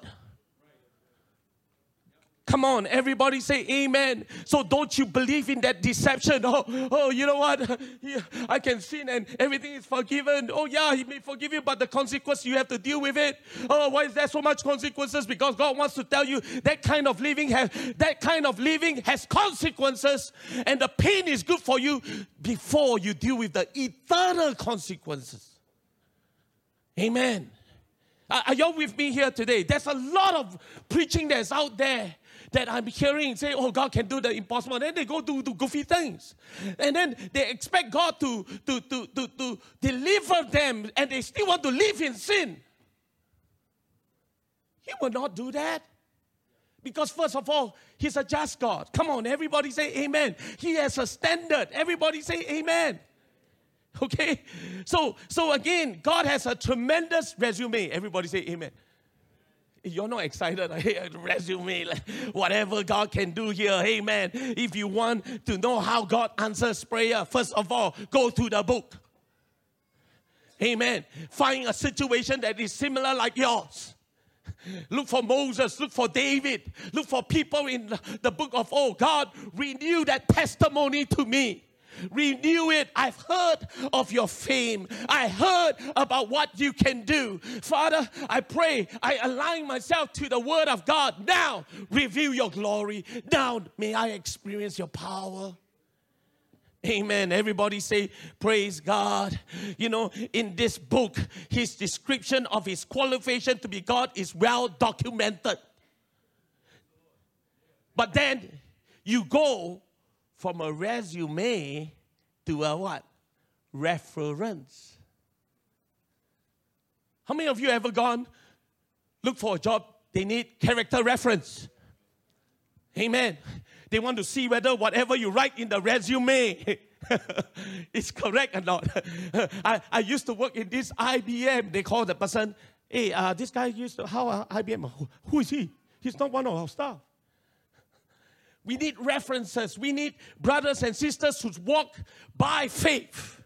Come on, everybody say amen. So don't you believe in that deception? <laughs> Oh, oh, you know what? <laughs> I can sin and everything is forgiven. Oh, yeah, He may forgive you, but the consequence you have to deal with it. Oh, why is there so much consequences? Because God wants to tell you that kind of living has that kind of living has consequences, and the pain is good for you before you deal with the eternal consequences. Amen. Are y'all with me here today? There's a lot of preaching that's out there that I'm hearing say, oh, God can do the impossible. And then they go do, do goofy things. And then they expect God to, to, to, to, to deliver them and they still want to live in sin. He will not do that. Because, first of all, He's a just God. Come on, everybody say amen. He has a standard. Everybody say amen. <laughs> Okay? So, so again, God has a tremendous resume. Everybody say amen. You're not excited. <laughs> Hey, resume, whatever God can do here. Amen. If you want to know how God answers prayer, first of all, go to the book. Amen. Find a situation that is similar like yours. <laughs> Look for Moses, look for David, look for people in the book of Oh God, renew that testimony to me. Renew it. I've heard of your fame. I heard about what you can do. Father, I pray I align myself to the word of God. Now, reveal your glory. Now, may I experience your power. Amen. Everybody say, Praise God. You know, in this book, his description of his qualification to be God is well documented. But then you go from a resume to a what? Reference. How many of you ever gone look for a job? They need character reference. Amen. They want to see whether whatever you write in the resume <laughs> is correct or not. <laughs> I, I used to work in this IBM. They call the person, hey, uh, this guy used to, how uh, IBM? Who, who is he? He's not one of our staff. We need references. We need brothers and sisters who walk by faith.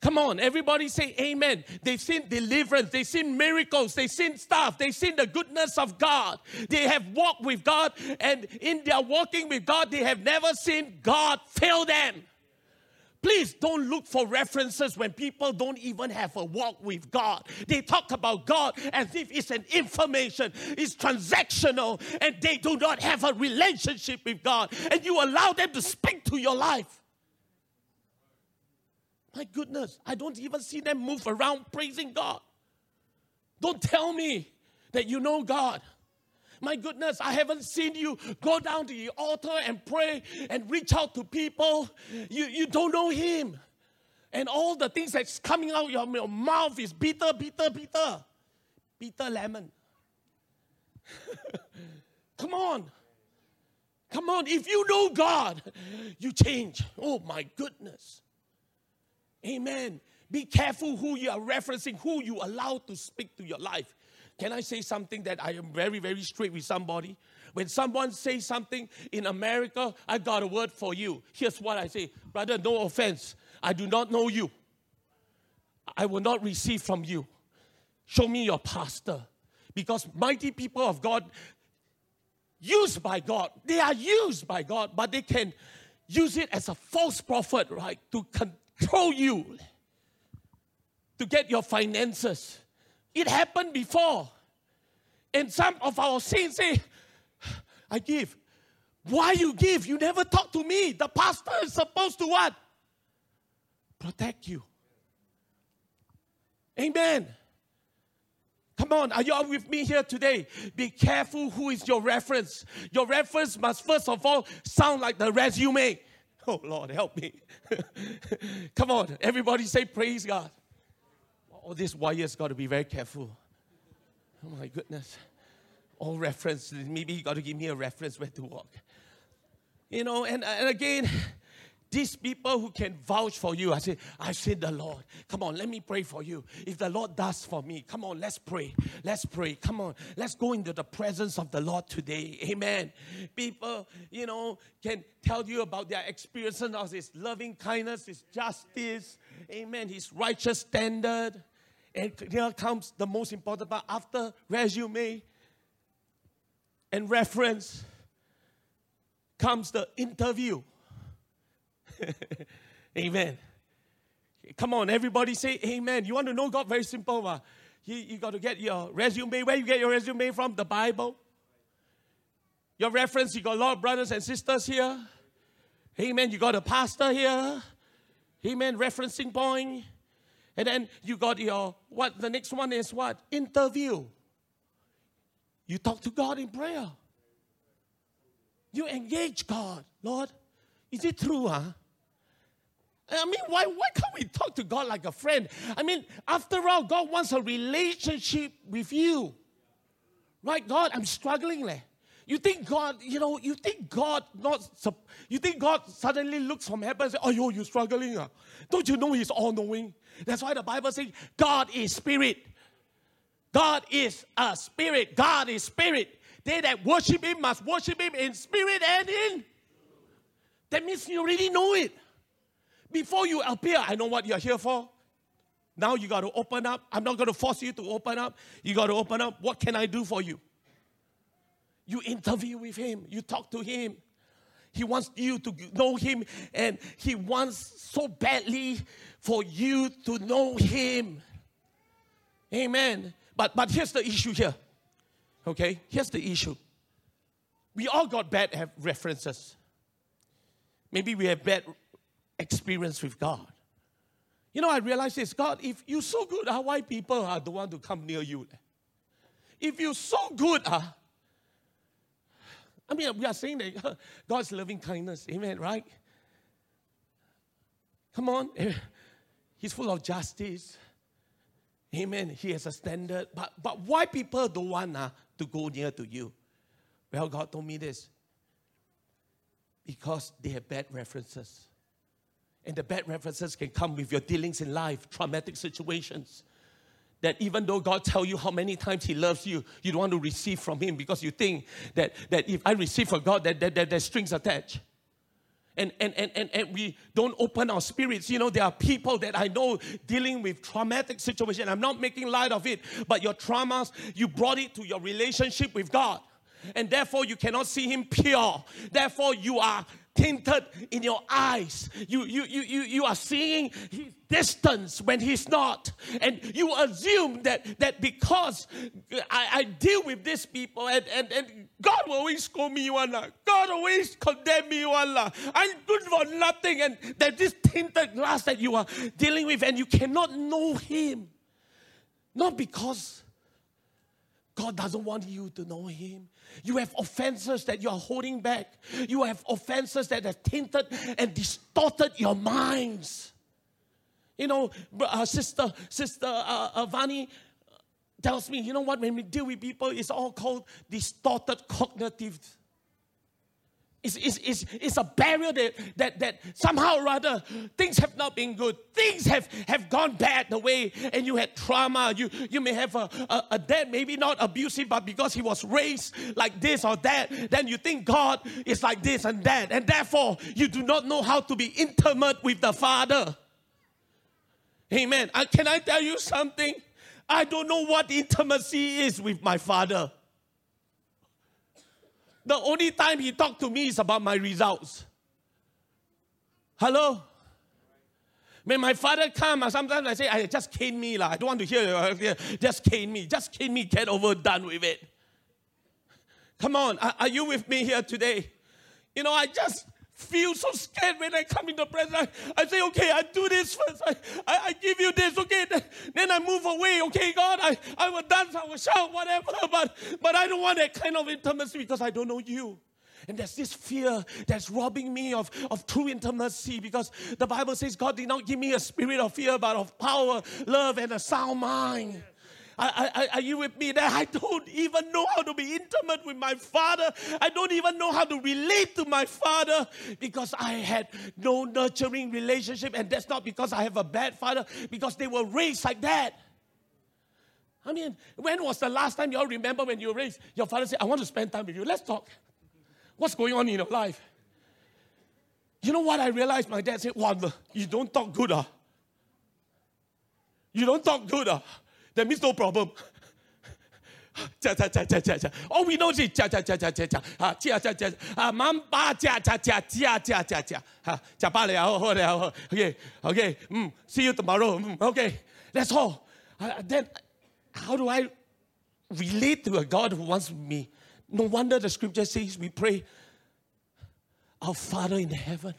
Come on, everybody say amen. They've seen deliverance, they've seen miracles, they've seen stuff, they've seen the goodness of God. They have walked with God, and in their walking with God, they have never seen God fail them. Please don't look for references when people don't even have a walk with God. They talk about God as if it's an information, it's transactional, and they do not have a relationship with God. And you allow them to speak to your life. My goodness, I don't even see them move around praising God. Don't tell me that you know God. My goodness, I haven't seen you go down to the altar and pray and reach out to people. You, you don't know Him. And all the things that's coming out of your, your mouth is bitter, bitter, bitter. Bitter lemon. <laughs> Come on. Come on. If you know God, you change. Oh my goodness. Amen. Be careful who you are referencing, who you allow to speak to your life. Can I say something that I am very, very straight with somebody? When someone says something in America, I got a word for you. Here's what I say Brother, no offense. I do not know you. I will not receive from you. Show me your pastor. Because mighty people of God, used by God, they are used by God, but they can use it as a false prophet, right? To control you, to get your finances it happened before. And some of our saints say, I give. Why you give? You never talk to me. The pastor is supposed to what? Protect you. Amen. Come on, are you all with me here today? Be careful who is your reference. Your reference must first of all sound like the resume. <laughs> Oh Lord, help me. <laughs> Come on, everybody say praise God all these wires got to be very careful. Oh my goodness. All reference, maybe you got to give me a reference where to walk. You know, and, and again, these people who can vouch for you, I say, I've seen the Lord. Come on, let me pray for you. If the Lord does for me, come on, let's pray. Let's pray. Come on, let's go into the presence of the Lord today. Amen. People, you know, can tell you about their experiences of His loving kindness, His justice. Amen. His righteous standard. And here comes the most important part after resume and reference comes the interview. <laughs> amen. Come on, everybody say amen. You want to know God? Very simple. Uh, you, you got to get your resume. Where you get your resume from? The Bible. Your reference, you got a lot of brothers and sisters here. Amen. You got a pastor here. Amen. Referencing point. And then you got your, what, the next one is what? Interview. You talk to God in prayer. You engage God. Lord, is it true, huh? I mean, why, why can't we talk to God like a friend? I mean, after all, God wants a relationship with you. Right, God, I'm struggling. Leh. You think God, you know, you think God not, you think God suddenly looks from heaven and says, oh, you're struggling. Ah. Don't you know He's all knowing? That's why the Bible says God is spirit. God is a spirit. God is spirit. They that worship Him must worship Him in spirit and in. That means you already know it. Before you appear, I know what you're here for. Now you got to open up. I'm not going to force you to open up. You got to open up. What can I do for you? You interview with Him, you talk to Him. He wants you to know Him, and He wants so badly for you to know Him. Amen. But, but here's the issue here. Okay? Here's the issue. We all got bad references. Maybe we have bad experience with God. You know, I realize this God, if you're so good, uh, why people are the one to come near you? If you're so good, uh, I mean, we are saying that God's loving kindness, amen, right? Come on. <laughs> He's full of justice. Amen. He has a standard. But, but why people don't want uh, to go near to you? Well, God told me this. Because they have bad references. And the bad references can come with your dealings in life, traumatic situations. That even though God tell you how many times He loves you, you don't want to receive from Him because you think that, that if I receive from God, that, that, that there's strings attached. And, and, and, and, and we don't open our spirits. You know, there are people that I know dealing with traumatic situation. I'm not making light of it, but your traumas, you brought it to your relationship with God and therefore you cannot see him pure. Therefore, you are tinted in your eyes. You, you, you, you, you are seeing his distance when he's not. And you assume that, that because I, I deal with these people and, and, and God will always scold me one. God always condemn me one. I'm good for nothing. And that this tinted glass that you are dealing with and you cannot know him. Not because God doesn't want you to know Him. You have offenses that you are holding back. You have offenses that have tainted and distorted your minds. You know, uh, sister, sister uh, uh, Vani tells me, you know what? When we deal with people, it's all called distorted cognitive it's, it's, it's, it's a barrier that, that, that somehow or other things have not been good. Things have, have gone bad the way, and you had trauma. You, you may have a, a, a dad, maybe not abusive, but because he was raised like this or that, then you think God is like this and that. And therefore, you do not know how to be intimate with the Father. Amen. Can I tell you something? I don't know what intimacy is with my Father. The only time he talked to me is about my results. Hello? When my father come, sometimes I say, I just cane me. La. I don't want to hear <laughs> Just cane me. Just cane me. Get over, done with it. Come on. Are you with me here today? You know, I just feel so scared when I come in the presence. I, I say, okay, I do this first. I, I, I give you this, okay? Then, then, I move away, okay, God? I, I will dance, I will shout, whatever. <laughs> But, but I don't want that kind of intimacy because I don't know you. And there's this fear that's robbing me of, of true intimacy because the Bible says God did not give me a spirit of fear, but of power, love, and a sound mind. I, I, are you with me? That I don't even know how to be intimate with my father. I don't even know how to relate to my father because I had no nurturing relationship. And that's not because I have a bad father, because they were raised like that. I mean, when was the last time you all remember when you were raised? Your father said, I want to spend time with you. Let's talk. What's going on in your life? You know what I realized? My dad said, Wow, you don't talk good, ah. You don't talk good, ah. That means no problem. cha cha cha cha cha cha. All we know is cha cha cha cha cha cha. Ha cha cha cha. Cha cha cha cha cha cha. Ha cha le le. Okay okay. Mm. See you tomorrow. Mm. Okay. That's all. Uh, then how do I relate to a God who wants me? No wonder the scripture says we pray, Our Father in heaven,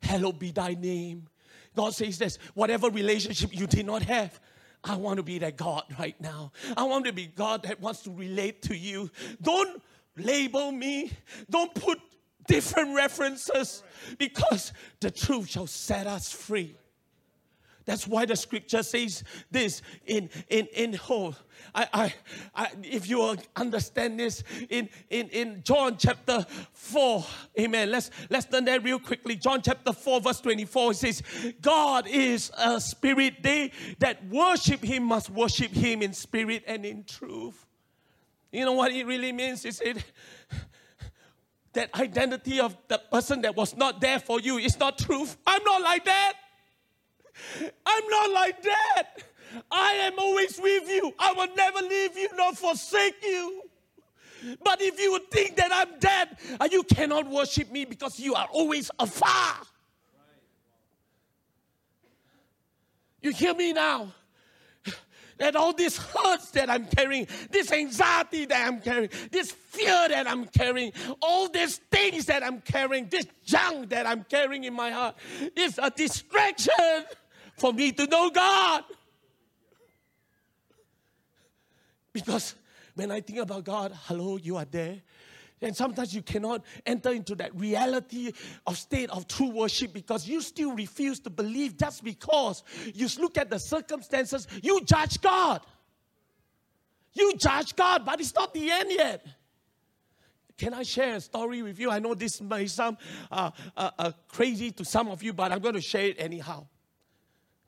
hallowed be thy name. God says this whatever relationship you did not have, I want to be that God right now. I want to be God that wants to relate to you. Don't label me. Don't put different references because the truth shall set us free. That's why the scripture says this in in in whole. I, I, I if you understand this in, in in John chapter 4, amen. Let's let's turn there real quickly. John chapter 4, verse 24 it says, God is a spirit. They that worship him must worship him in spirit and in truth. You know what it really means? Is it that identity of the person that was not there for you is not truth. I'm not like that. I'm not like that. I am always with you. I will never leave you nor forsake you. But if you would think that I'm dead, you cannot worship me because you are always afar. You hear me now? That all these hurts that I'm carrying, this anxiety that I'm carrying, this fear that I'm carrying, all these things that I'm carrying, this junk that I'm carrying in my heart is a distraction for me to know God. Because when I think about God, hello, you are there. And sometimes you cannot enter into that reality of state of true worship because you still refuse to believe just because you look at the circumstances, you judge God. You judge God, but it's not the end yet. Can I share a story with you? I know this may sound uh, uh, uh, crazy to some of you, but I'm going to share it anyhow.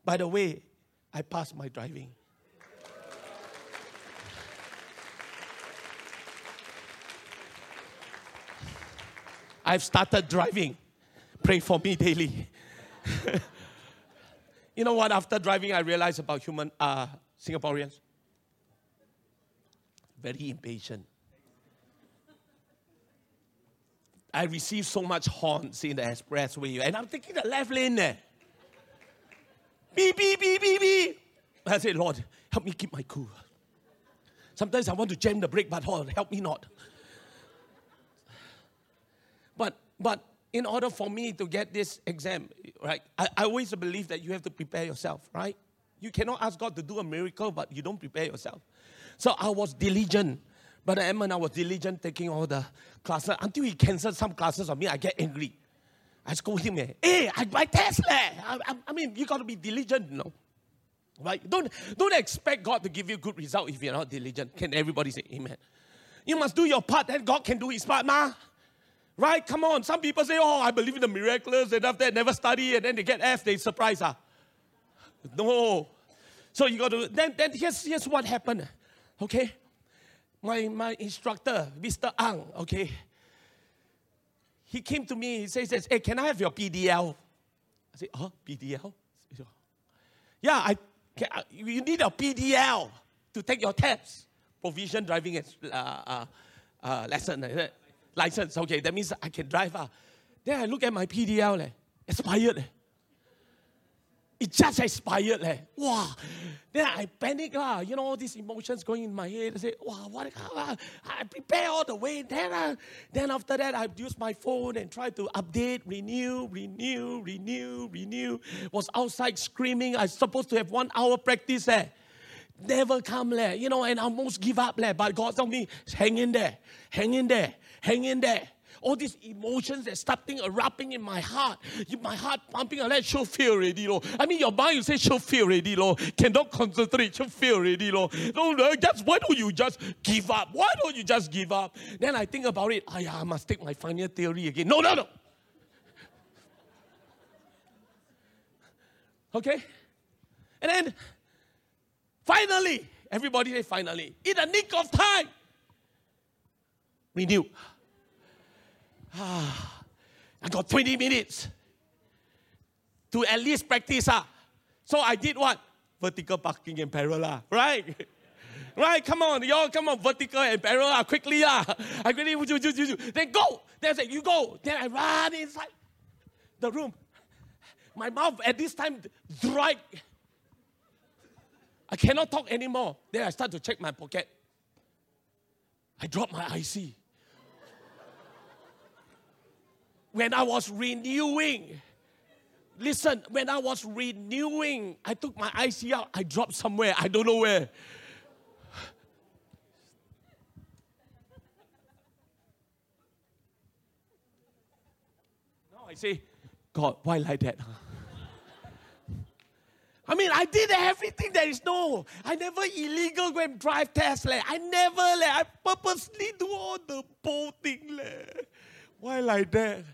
By the way, I passed my driving. I've started driving. Pray for me daily. <laughs> you know what? After driving, I realized about human uh, Singaporeans. Very impatient. I received so much horns in the expressway, and I'm taking the left lane there. Beep, beep, beep, beep. I said, Lord, help me keep my cool. Sometimes I want to jam the brake, but Lord, help me not. But but in order for me to get this exam, right, I, I always believe that you have to prepare yourself, right? You cannot ask God to do a miracle, but you don't prepare yourself. So I was diligent. But Edmund, I was diligent taking all the classes until he canceled some classes on me. I get angry. I scold him, eh, hey, I buy Tesla. I, I, I mean, you got to be diligent, you know. Right? Don't, don't expect God to give you good result if you're not diligent. Can everybody say amen? You must do your part, then God can do his part, ma. Right? Come on. Some people say, oh, I believe in the miraculous, and after that, never study, and then they get F, they surprise her. No. So you got to, then, then here's, here's what happened. Okay? My, my instructor, Mr. Ang, okay? He came to me, he says, hey, can I have your PDL? I said, oh, PDL? Yeah, I, can, you need a PDL to take your test. Provision driving uh, uh, uh, lesson license. Okay, that means I can drive. Uh. Then I look at my PDL, leh, expired. Leh. It just expired. Leh. Wow. Then I panic. Uh, you know, all these emotions going in my head. I say, wow, what? Uh, I prepare all the way. Then, uh, then after that, I use my phone and try to update, renew, renew, renew, renew. Was outside screaming. I supposed to have one hour practice. Eh never come leh, you know, and I almost give up leh. But God told me, hang in there, hang in there, hang in there. All these emotions that starting erupting uh, in my heart, my heart pumping, I let show feel already, Lord. I mean, your mind you say show feel already, Lord. Cannot concentrate, show feel already, Lord. No, no, just why don't you just give up? Why don't you just give up? Then I think about it. Oh, I must take my final theory again. No, no, no. <laughs> Okay, and then finally, everybody say finally, in the nick of time, renew. Ah, I got 20 minutes to at least practice. Ah. So I did what? Vertical parking and parallel, right? <laughs> right, come on, y'all, come on, vertical and parallel, quickly. Ah. I quickly, then go. Then I said, you go. Then I run inside the room. My mouth at this time dry. I cannot talk anymore. Then I start to check my pocket. I drop my IC when I was renewing, listen, when I was renewing, I took my IC out, I dropped somewhere, I don't know where. now I say, God, why like that? I mean, I did everything there is no. I never illegal go and drive Tesla. I never, like, I purposely do all the bold thing. Like. Why like that?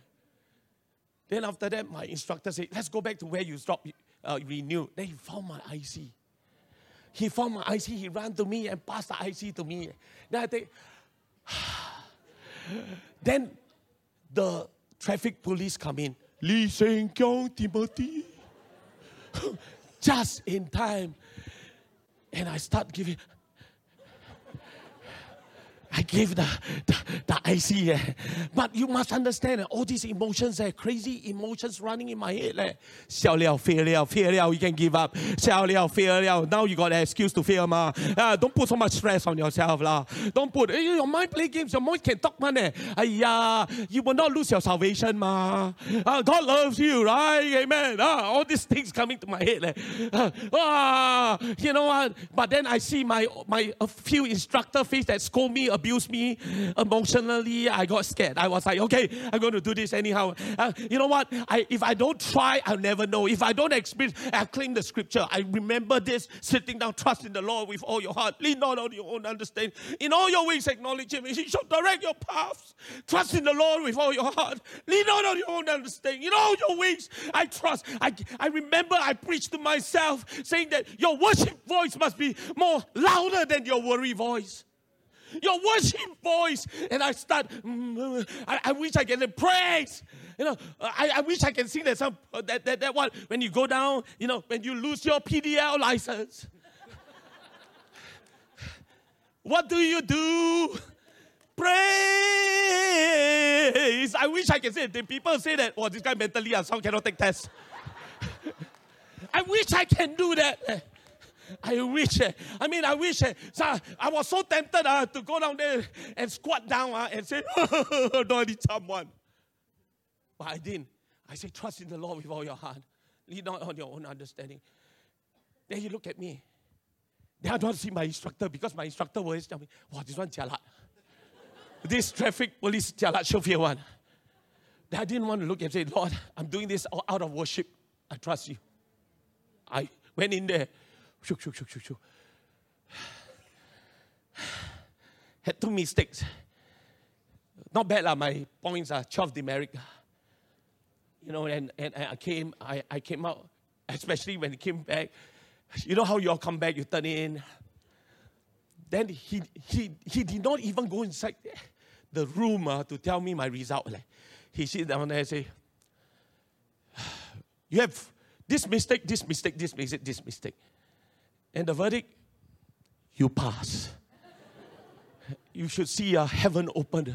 Then after that, my instructor said, let's go back to where you stopped, uh, renew. Then he found my IC. He found my IC. He ran to me and passed the IC to me. Then I think, <sighs> then the traffic police come in. Lee Seng Kyong Timothy. <laughs> Just in time. And I start giving, I gave the, the, the IC. Eh? But you must understand eh, all these emotions, eh, crazy emotions running in my head. Eh? Xiao liao, fail liao, fail liao, you can give up. Xiao liao, fail liao. Now you got an excuse to fail. Ma. Uh, don't put so much stress on yourself. La. Don't put, eh, your mind play games, your mind can talk money. Eh. Ayah, you will not lose your salvation. Ma. Uh, God loves you, right? Amen. Uh, all these things coming to my head. Uh, uh, you know what? But then I see my, my a few instructor face that scold me a abused me emotionally. I got scared. I was like, okay, I'm going to do this anyhow. Uh, you know what? I, if I don't try, I'll never know. If I don't experience, I claim the scripture. I remember this sitting down, trust in the Lord with all your heart. Lean not on your own understanding. In all your ways, acknowledge Him. He shall direct your paths. Trust in the Lord with all your heart. Lean not on your own understanding. In all your ways, I trust. I, I remember I preached to myself saying that your worship voice must be more louder than your worry voice your worship voice. And I start, mm, I, I, wish I can praise. You know, I, I wish I can sing that song, that, that, that one, when you go down, you know, when you lose your PDL license. what do you do? Praise. I wish I can say it. The people say that, oh, this guy mentally unsound cannot take tests. <laughs> I wish I can do that. I wish. Eh, I mean, I wish. Eh, so I was so tempted uh, to go down there and squat down uh, and say, <laughs> "Do I need someone?" But I didn't. I said, "Trust in the Lord with all your heart. Lead not on your own understanding." Then he look at me. Then I don't see my instructor because my instructor always tell me, "Wow, this one jalat. this traffic police jalat chauffeur one." Then I didn't want to look and say, "Lord, I'm doing this out of worship. I trust you." I went in there. Shoo, shoo, shoo, shoo, shoo. <sighs> Had two mistakes. Not bad, lah. my points are 12 demerit. You know, and, and, and I came, I, I came out, especially when he came back. You know how you all come back, you turn in. Then he, he, he did not even go inside the room uh, to tell me my result. Like, he sit down there and say, You have this mistake, this mistake, this mistake, this mistake. And the verdict, you pass. You should see a heaven open. <laughs>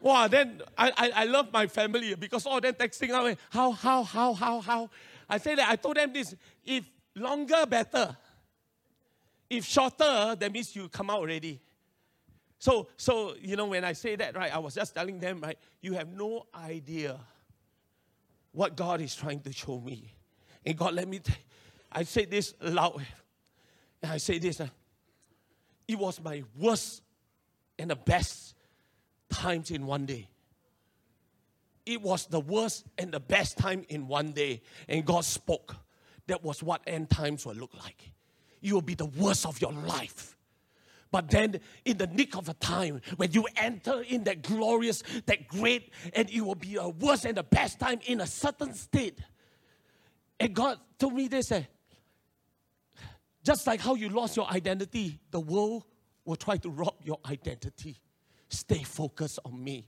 wow, then I, I, I love my family because all them texting out, how, how, how, how, how. I say that I told them this if longer, better. If shorter, that means you come out already. So, so you know, when I say that, right, I was just telling them, right, you have no idea what God is trying to show me. And God, let me, I say this loud. And I say this. Uh, it was my worst and the best times in one day. It was the worst and the best time in one day. And God spoke. That was what end times will look like. You will be the worst of your life. But then, in the nick of a time, when you enter in that glorious, that great, and it will be a worst and the best time in a certain state. And God told me this eh, just like how you lost your identity, the world will try to rob your identity. Stay focused on me.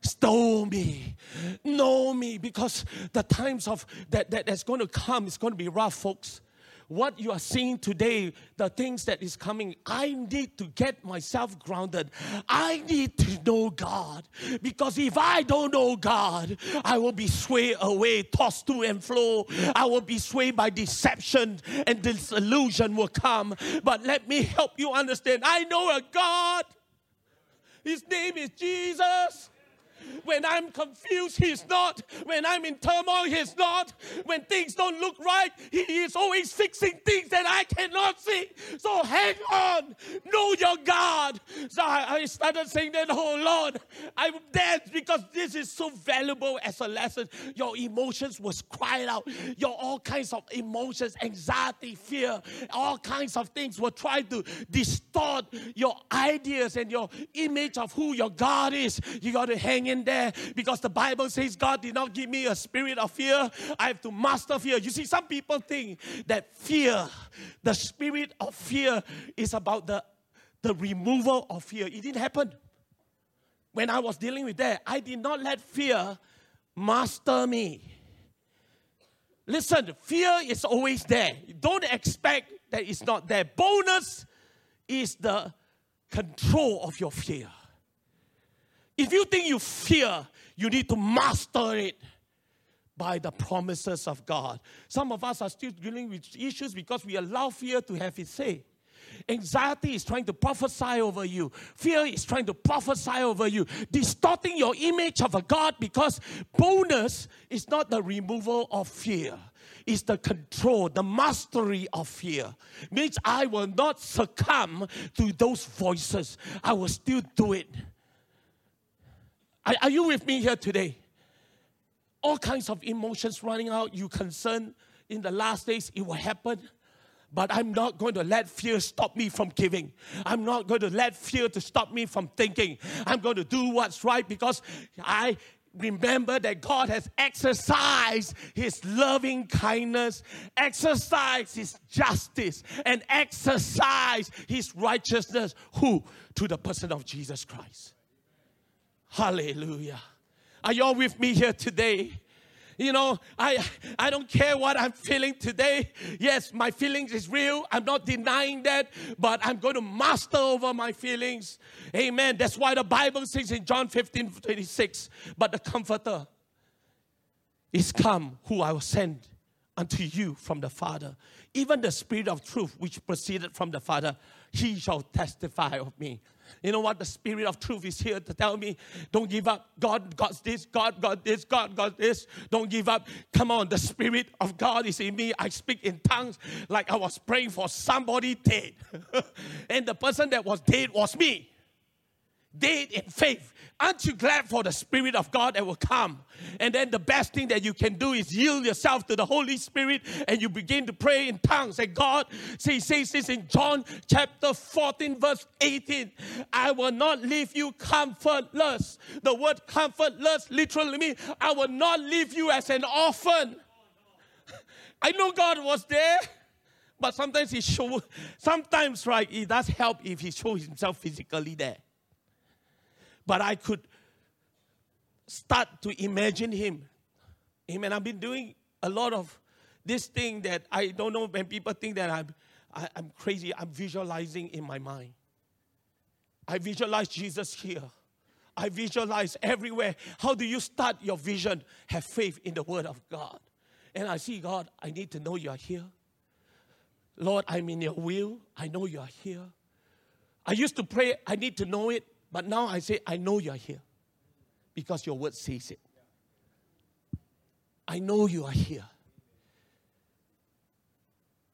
Stole me, know me, because the times of that, that that's going to come is going to be rough, folks what you are seeing today, the things that is coming, I need to get myself grounded. I need to know God. Because if I don't know God, I will be swayed away, tossed to and fro. I will be swayed by deception and disillusion will come. But let me help you understand. I know a God. His name is Jesus. When I'm confused, He's not. When I'm in turmoil, He's not. When things don't look right, He is always fixing things that I cannot see. So hang on. Know your God. So I, I started saying that, oh Lord, I dance because this is so valuable as a lesson. Your emotions was cried out. Your all kinds of emotions, anxiety, fear, all kinds of things were trying to distort your ideas and your image of who your God is. You got to hang in there because the Bible says God did not give me a spirit of fear. I have to master fear. You see, some people think that fear, the spirit of fear, is about the, the removal of fear. It didn't happen. When I was dealing with that, I did not let fear master me. Listen, fear is always there. Don't expect that it's not there. Bonus is the control of your fear. If you think you fear, you need to master it by the promises of God. Some of us are still dealing with issues because we allow fear to have its say. Anxiety is trying to prophesy over you. Fear is trying to prophesy over you, distorting your image of a God because bonus is not the removal of fear. It's the control, the mastery of fear. Means I will not succumb to those voices. I will still do it. Are, are you with me here today? All kinds of emotions running out. You concerned in the last days it will happen but I'm not going to let fear stop me from giving. I'm not going to let fear to stop me from thinking. I'm going to do what's right because I remember that God has exercised his loving kindness, exercised his justice, and exercised his righteousness. Who? To the person of Jesus Christ. Hallelujah. Are y'all with me here today? You know, I I don't care what I'm feeling today. Yes, my feelings is real. I'm not denying that, but I'm going to master over my feelings. Amen. That's why the Bible says in John 15, 26, but the comforter is come who I will send unto you from the Father. Even the Spirit of truth which proceeded from the Father, he shall testify of me. You know what? The Spirit of truth is here to tell me, don't give up. God got this, God got this, God got this. Don't give up. Come on, the Spirit of God is in me. I speak in tongues like I was praying for somebody dead. <laughs> and the person that was dead was me. Dead in faith. Aren't you glad for the Spirit of God that will come? And then the best thing that you can do is yield yourself to the Holy Spirit and you begin to pray in tongues. And God see, says this in John chapter 14, verse 18 I will not leave you comfortless. The word comfortless literally means I will not leave you as an orphan. I know God was there. But sometimes he show, sometimes right, it does help if he shows himself physically there but I could start to imagine him. Amen. I've been doing a lot of this thing that I don't know when people think that I'm, I, am i am crazy. I'm visualizing in my mind. I visualize Jesus here. I visualize everywhere. How do you start your vision? Have faith in the Word of God. And I see, God, I need to know you are here. Lord, I'm in your will. I know you are here. I used to pray, I need to know it. But now I say, I know you're here because your word says it. I know you are here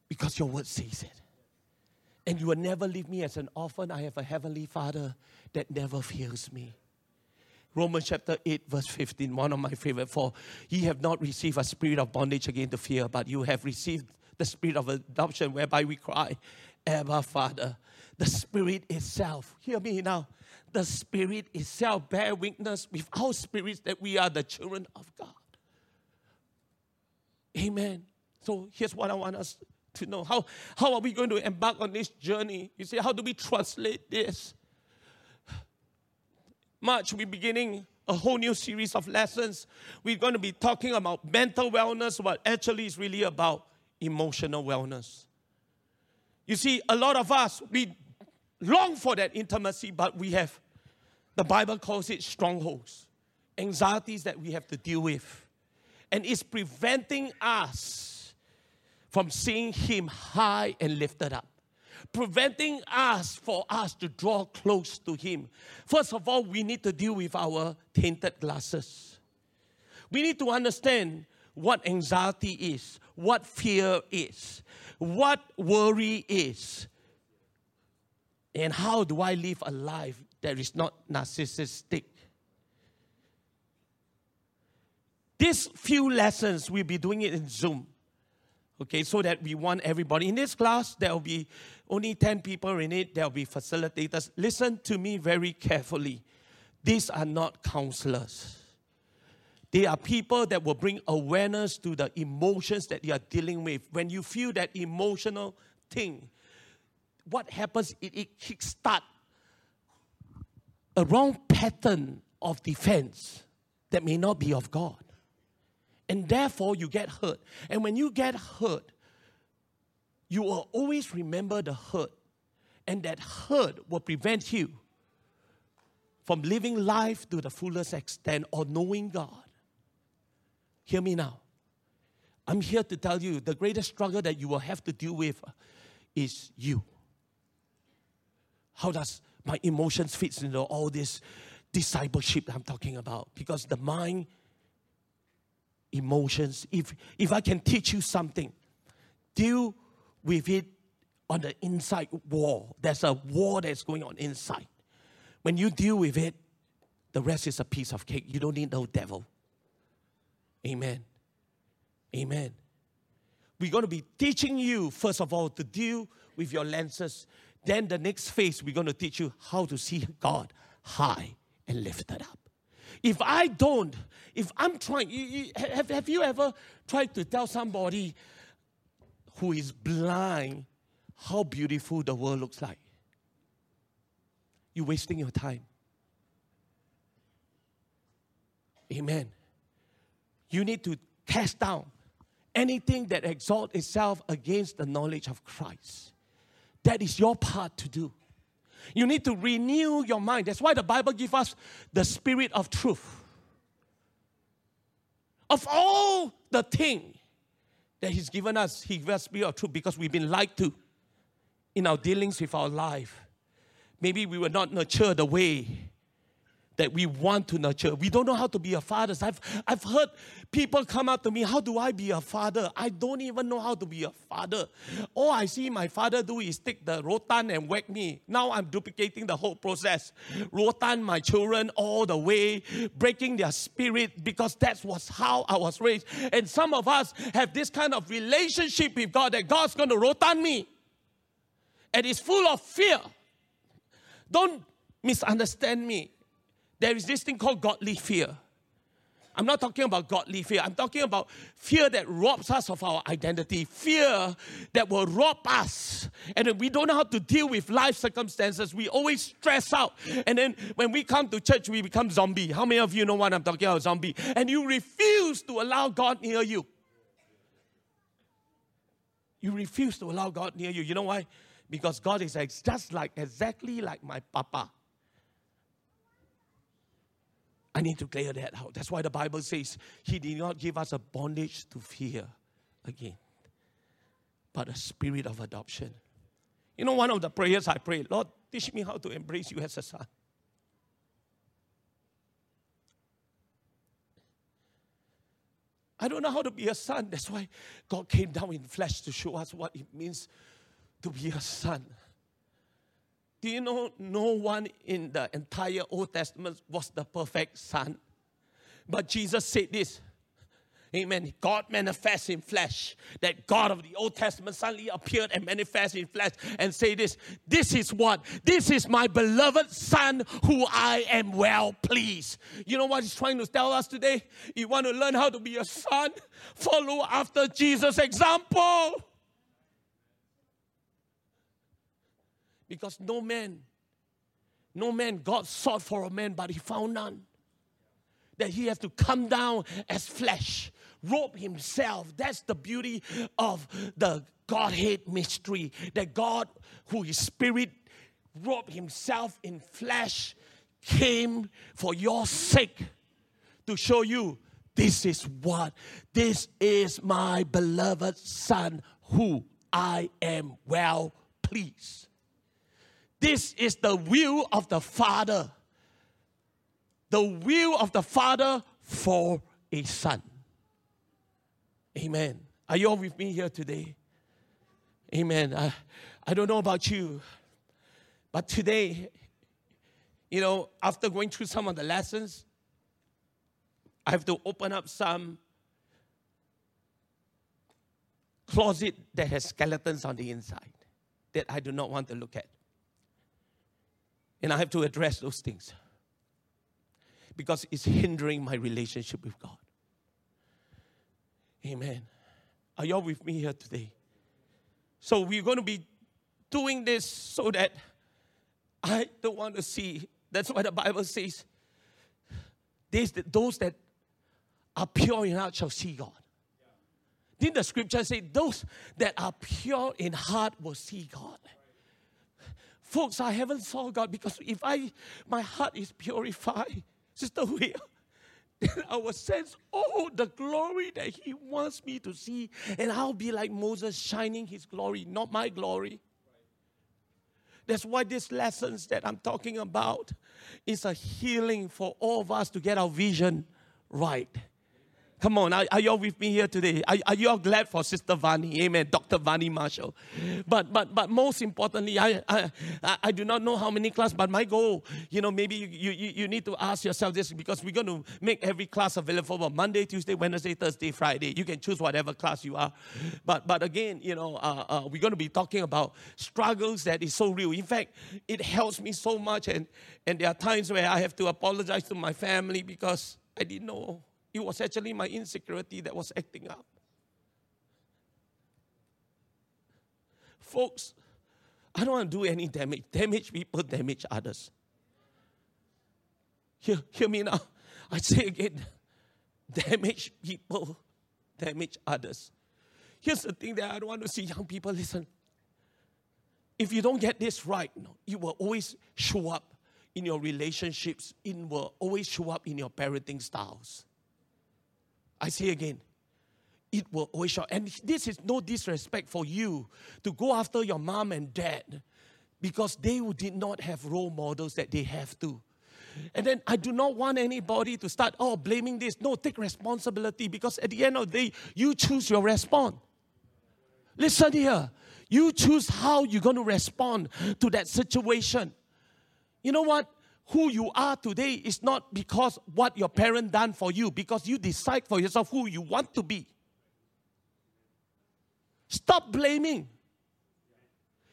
because your word says it. And you will never leave me as an orphan. I have a heavenly Father that never fails me. Romans chapter 8, verse 15, one of my favorite. For ye have not received a spirit of bondage again to fear, but you have received the spirit of adoption, whereby we cry, Abba, Father. The spirit itself, hear me now, the Spirit itself bear witness with our spirits that we are the children of God. Amen. So here's what I want us to know. How, how are we going to embark on this journey? You see, how do we translate this? March, we're beginning a whole new series of lessons. We're going to be talking about mental wellness, but actually it's really about emotional wellness. You see, a lot of us, we long for that intimacy, but we have the Bible calls it strongholds, anxieties that we have to deal with. And it's preventing us from seeing Him high and lifted up, preventing us for us to draw close to Him. First of all, we need to deal with our tainted glasses. We need to understand what anxiety is, what fear is, what worry is, and how do I live a life that is not narcissistic. These few lessons, we'll be doing it in Zoom. Okay, so that we want everybody. In this class, there will be only 10 people in it, there will be facilitators. Listen to me very carefully. These are not counselors. They are people that will bring awareness to the emotions that you are dealing with. When you feel that emotional thing, what happens? It, it kickstart a wrong pattern of defense that may not be of God. And therefore, you get hurt. And when you get hurt, you will always remember the hurt. And that hurt will prevent you from living life to the fullest extent or knowing God. Hear me now. I'm here to tell you the greatest struggle that you will have to deal with is you. How does my emotions fits into all this discipleship I'm talking about? Because the mind, emotions, if if I can teach you something, deal with it on the inside wall. There's a war that's going on inside. When you deal with it, the rest is a piece of cake. You don't need no devil. Amen. Amen. We're going to be teaching you, first of all, to deal with your lenses then the next phase, we're going to teach you how to see God high and lifted up. If I don't, if I'm trying, you, you, have, have you ever tried to tell somebody who is blind how beautiful the world looks like? You're wasting your time. Amen. You need to cast down anything that exalts itself against the knowledge of Christ. That is your part to do. You need to renew your mind. That's why the Bible gives us the spirit of truth. Of all the things that He's given us, He gives us spirit of truth because we've been lied to in our dealings with our life. Maybe we were not nurtured the way that we want to nurture. We don't know how to be a father. I've, I've heard people come up to me, How do I be a father? I don't even know how to be a father. All I see my father do is take the rotan and whack me. Now I'm duplicating the whole process. Rotan my children all the way, breaking their spirit because that was how I was raised. And some of us have this kind of relationship with God that God's going to rotan me. And it's full of fear. Don't misunderstand me. There is this thing called godly fear. I'm not talking about godly fear. I'm talking about fear that robs us of our identity, fear that will rob us. And we don't know how to deal with life circumstances. We always stress out. And then when we come to church, we become zombie. How many of you know what I'm talking about, zombie? And you refuse to allow God near you. You refuse to allow God near you. You know why? Because God is just like exactly like my papa. I need to clear that out. That's why the Bible says He did not give us a bondage to fear again, but a spirit of adoption. You know, one of the prayers I pray, Lord, teach me how to embrace you as a son. I don't know how to be a son. That's why God came down in flesh to show us what it means to be a son. Do you know no one in the entire Old Testament was the perfect son? But Jesus said this. Amen. God manifests in flesh. That God of the Old Testament suddenly appeared and manifested in flesh and say this. This is what? This is my beloved son who I am well pleased. You know what he's trying to tell us today? You want to learn how to be a son? Follow after Jesus' example. Because no man, no man, God sought for a man, but he found none. That he has to come down as flesh, robe himself. That's the beauty of the Godhead mystery. That God, who is spirit, robe himself in flesh, came for your sake to show you this is what, this is my beloved Son who I am well pleased. This is the will of the Father. The will of the Father for a son. Amen. Are you all with me here today? Amen. I, I don't know about you, but today, you know, after going through some of the lessons, I have to open up some closet that has skeletons on the inside that I do not want to look at. And I have to address those things because it's hindering my relationship with God. Amen. Are y'all with me here today? So we're going to be doing this so that I don't want to see. That's why the Bible says, those that are pure in heart shall see God. Didn't the scripture say, those that are pure in heart will see God? Folks, I haven't saw God because if I my heart is purified, Sister Will, then I will sense, all the glory that He wants me to see. And I'll be like Moses shining His glory, not my glory. That's why these lessons that I'm talking about is a healing for all of us to get our vision right. Come on, are, are you all with me here today? Are, are you all glad for Sister Vani? Amen. Dr. Vani Marshall. But but but most importantly, I, I I do not know how many class, but my goal, you know, maybe you, you, you need to ask yourself this because we're going to make every class available on Monday, Tuesday, Wednesday, Thursday, Friday. You can choose whatever class you are. But but again, you know, uh, uh, we're going to be talking about struggles that is so real. In fact, it helps me so much, and and there are times where I have to apologize to my family because I didn't know it was actually my insecurity that was acting up. Folks, I don't want to do any damage. Damage people, damage others. Hear, hear me now. I say again damage people, damage others. Here's the thing that I don't want to see young people listen. If you don't get this right, you will always show up in your relationships, it will always show up in your parenting styles. I say again, it will always show. And this is no disrespect for you to go after your mom and dad because they did not have role models that they have to. And then I do not want anybody to start, oh, blaming this. No, take responsibility because at the end of the day, you choose your response. Listen here. You choose how you're going to respond to that situation. You know what? Who you are today is not because what your parent done for you, because you decide for yourself who you want to be. Stop blaming.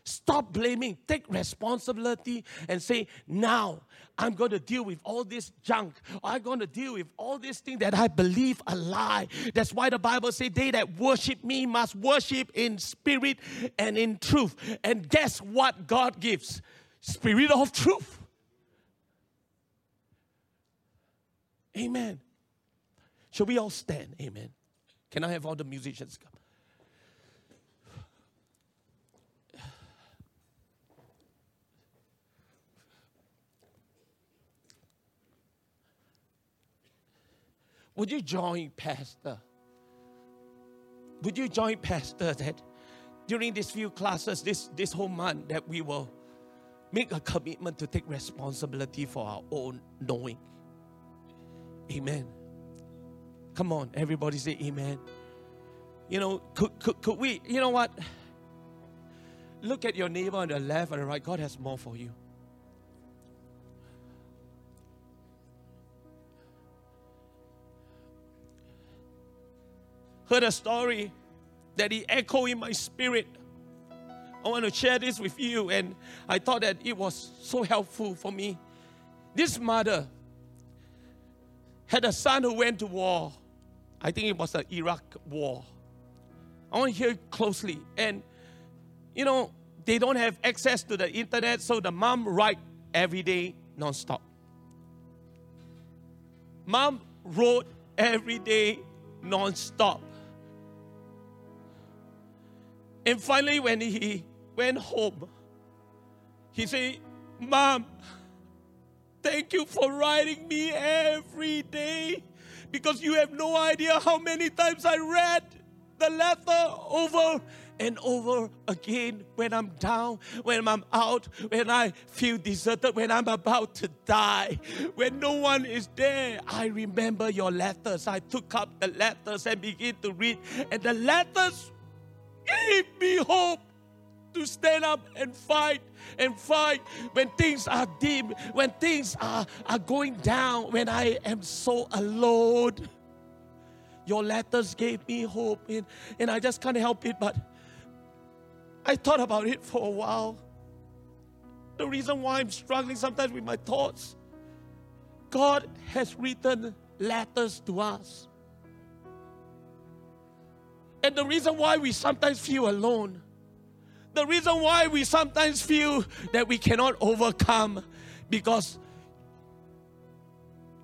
Stop blaming. Take responsibility and say, now I'm going to deal with all this junk. I'm going to deal with all these things that I believe a lie. That's why the Bible says, they that worship me must worship in spirit and in truth. And guess what God gives? Spirit of truth. Amen. Shall we all stand? Amen. Can I have all the musicians come? Would you join Pastor? Would you join Pastor that during these few classes, this, this whole month, that we will make a commitment to take responsibility for our own knowing? Amen. Come on, everybody say amen. You know, could, could, could we, you know what? Look at your neighbor on the left and the right. God has more for you. Heard a story that he echoed in my spirit. I want to share this with you, and I thought that it was so helpful for me. This mother, had a son who went to war. I think it was the Iraq war. I want to hear closely. And, you know, they don't have access to the internet, so the mom write every day nonstop. Mom wrote every day nonstop. And finally, when he went home, he said, Mom, Thank you for writing me every day because you have no idea how many times I read the letter over and over again when I'm down, when I'm out, when I feel deserted, when I'm about to die, when no one is there. I remember your letters. I took up the letters and began to read, and the letters gave me hope to stand up and fight and fight when things are dim, when things are, are going down, when I am so alone. Your letters gave me hope, and, and I just can't help it. But I thought about it for a while. The reason why I'm struggling sometimes with my thoughts God has written letters to us. And the reason why we sometimes feel alone the reason why we sometimes feel that we cannot overcome because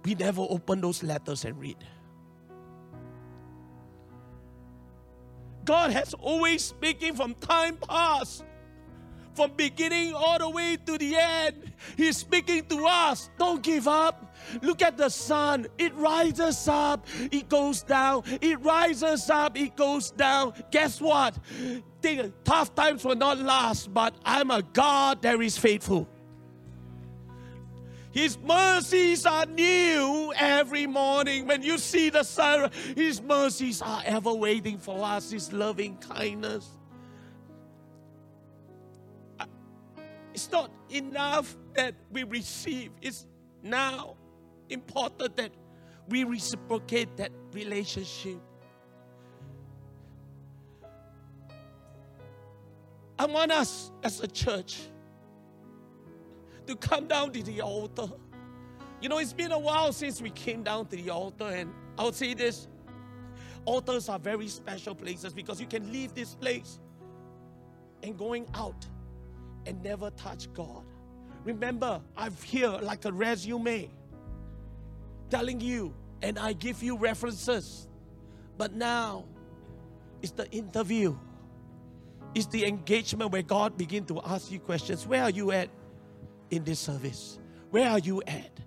we never open those letters and read. God has always speaking from time past from beginning all the way to the end. He's speaking to us. Don't give up. Look at the sun. It rises up, it goes down. It rises up, it goes down. Guess what? The tough times will not last, but I'm a God that is faithful. His mercies are new every morning. When you see the sun, His mercies are ever waiting for us, His loving kindness. It's not enough that we receive, it's now important that we reciprocate that relationship. I want us as a church to come down to the altar. You know, it's been a while since we came down to the altar, and I would say this altars are very special places because you can leave this place and going out and never touch God. Remember, I'm here like a resume telling you, and I give you references. But now it's the interview, it's the engagement where God begin to ask you questions. Where are you at in this service? Where are you at?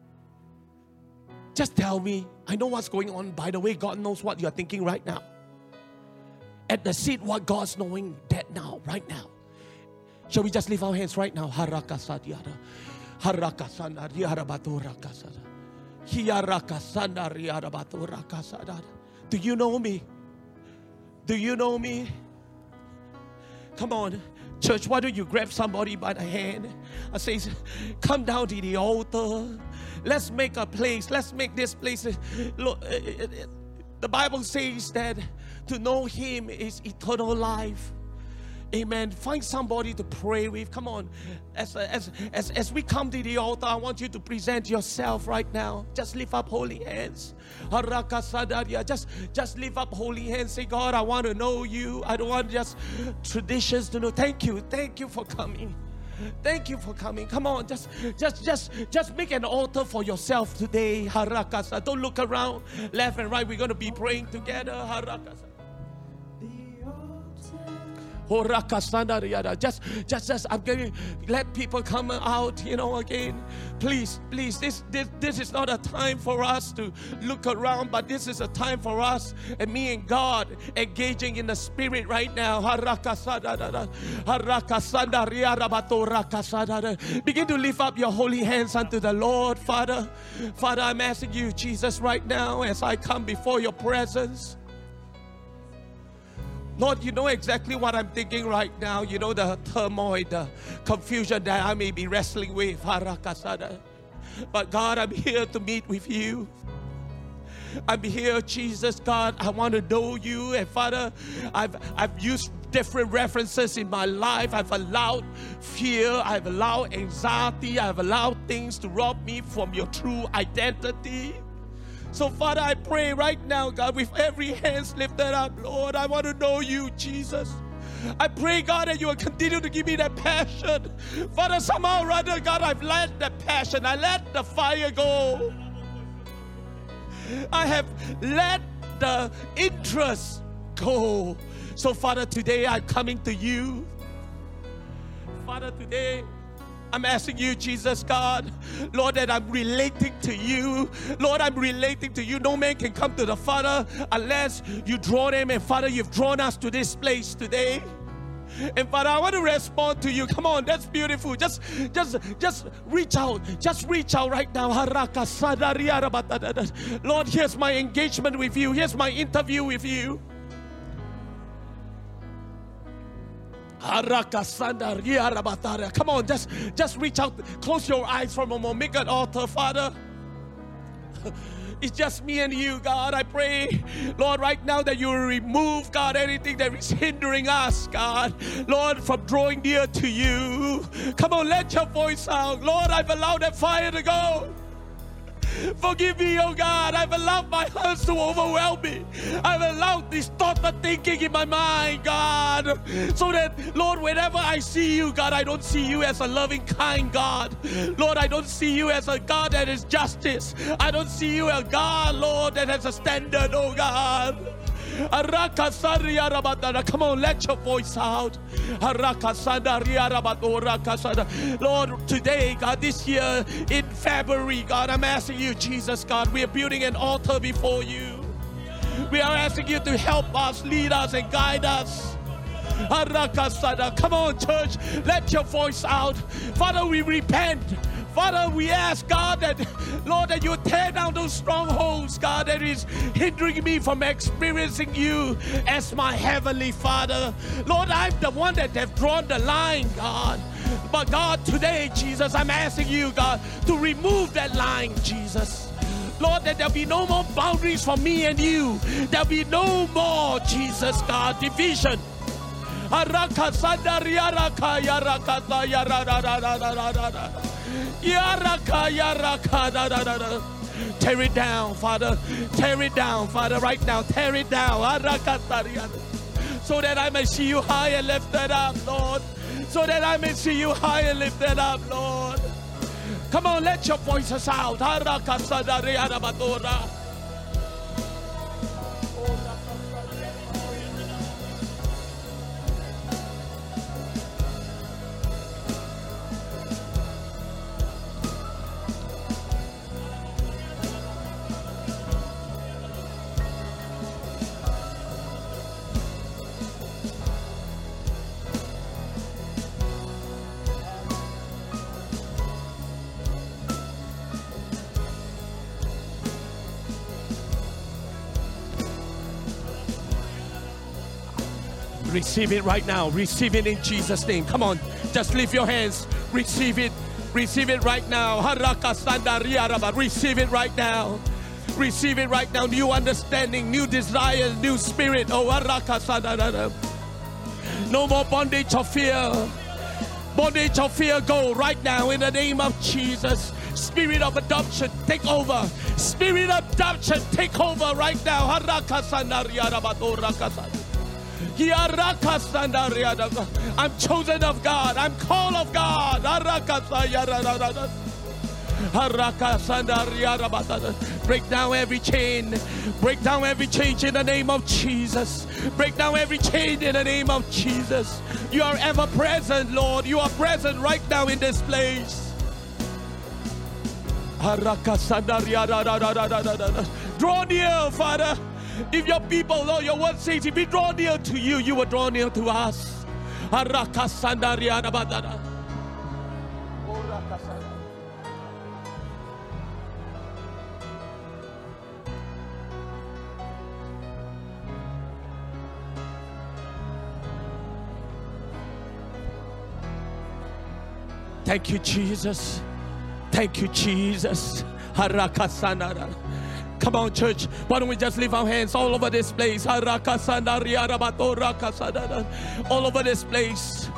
Just tell me. I know what's going on. By the way, God knows what you're thinking right now. At the seat, what God's knowing that now, right now. Shall we just lift our hands right now? Do you know me? Do you know me? Come on. Church, why don't you grab somebody by the hand and say, Come down to the altar. Let's make a place. Let's make this place. Look, eh, eh, eh, the Bible says that to know Him is eternal life. Amen. Find somebody to pray with. Come on. As, as, as, as we come to the altar, I want you to present yourself right now. Just lift up holy hands. Just, just lift up holy hands. Say, God, I want to know you. I don't want just traditions to know. Thank you. Thank you for coming. Thank you for coming. Come on, just just just just make an altar for yourself today. Harakasa. Don't look around left and right. We're going to be praying together. Harakasa. Just, just, just, I'm giving, let people come out, you know, again. Please, please, this, this, this is not a time for us to look around, but this is a time for us and me and God engaging in the spirit right now. Begin to lift up your holy hands unto the Lord, Father. Father, I'm asking you, Jesus, right now as I come before your presence. Lord, you know exactly what I'm thinking right now. You know the turmoil, the confusion that I may be wrestling with. But God, I'm here to meet with you. I'm here, Jesus, God. I want to know you. And Father, I've, I've used different references in my life. I've allowed fear, I've allowed anxiety, I've allowed things to rob me from your true identity. So, Father, I pray right now, God, with every hands lifted up, Lord, I want to know you, Jesus. I pray, God, that you will continue to give me that passion. Father, somehow or other, God, I've let that passion, I let the fire go. I have let the interest go. So, Father, today I'm coming to you. Father, today I'm asking you, Jesus God, Lord, that I'm relating to you. Lord, I'm relating to you. No man can come to the Father unless you draw them. And Father, you've drawn us to this place today. And Father, I want to respond to you. Come on, that's beautiful. Just, just, just reach out. Just reach out right now. Lord, here's my engagement with you. Here's my interview with you. Come on, just, just reach out. Close your eyes for a moment. Make an altar, Father. <laughs> It's just me and you, God. I pray, Lord, right now that you remove, God, anything that is hindering us, God, Lord, from drawing near to you. Come on, let your voice out. Lord, I've allowed that fire to go. Forgive me, oh God. I've allowed my heart to overwhelm me. I've allowed this thought of thinking in my mind, God. So that, Lord, whenever I see you, God, I don't see you as a loving, kind God. Lord, I don't see you as a God that is justice. I don't see you as God, Lord, that has a standard, oh God. Come on, let your voice out. Lord, today, God, this year in February, God, I'm asking you, Jesus, God, we are building an altar before you. We are asking you to help us, lead us, and guide us. Come on, church, let your voice out. Father, we repent. Father, we ask God that, Lord, that you tear down those strongholds, God, that is hindering me from experiencing you as my heavenly Father. Lord, I'm the one that have drawn the line, God. But God, today, Jesus, I'm asking you, God, to remove that line, Jesus. Lord, that there'll be no more boundaries for me and you. There'll be no more, Jesus, God, division. Tear it down, Father. Tear it down, Father, right now. Tear it down. So that I may see you high and lifted up, Lord. So that I may see you high and lifted up, Lord. Come on, let your voices out. Receive it right now. Receive it in Jesus' name. Come on, just lift your hands. Receive it. Receive it right now. Receive it right now. Receive it right now. New understanding, new desire, new spirit. Oh, no more bondage of fear. Bondage of fear go right now in the name of Jesus. Spirit of adoption, take over. Spirit of adoption, take over right now. I'm chosen of God. I'm called of God. Break down every chain. Break down every chain in the name of Jesus. Break down every chain in the name of Jesus. You are ever present, Lord. You are present right now in this place. Draw near, Father. If your people, Lord, your word says, if we draw near to you, you will draw near to us. Thank you, Jesus. Thank you, Jesus. Come on, church. Why don't we just lift our hands all over this place? All over this place.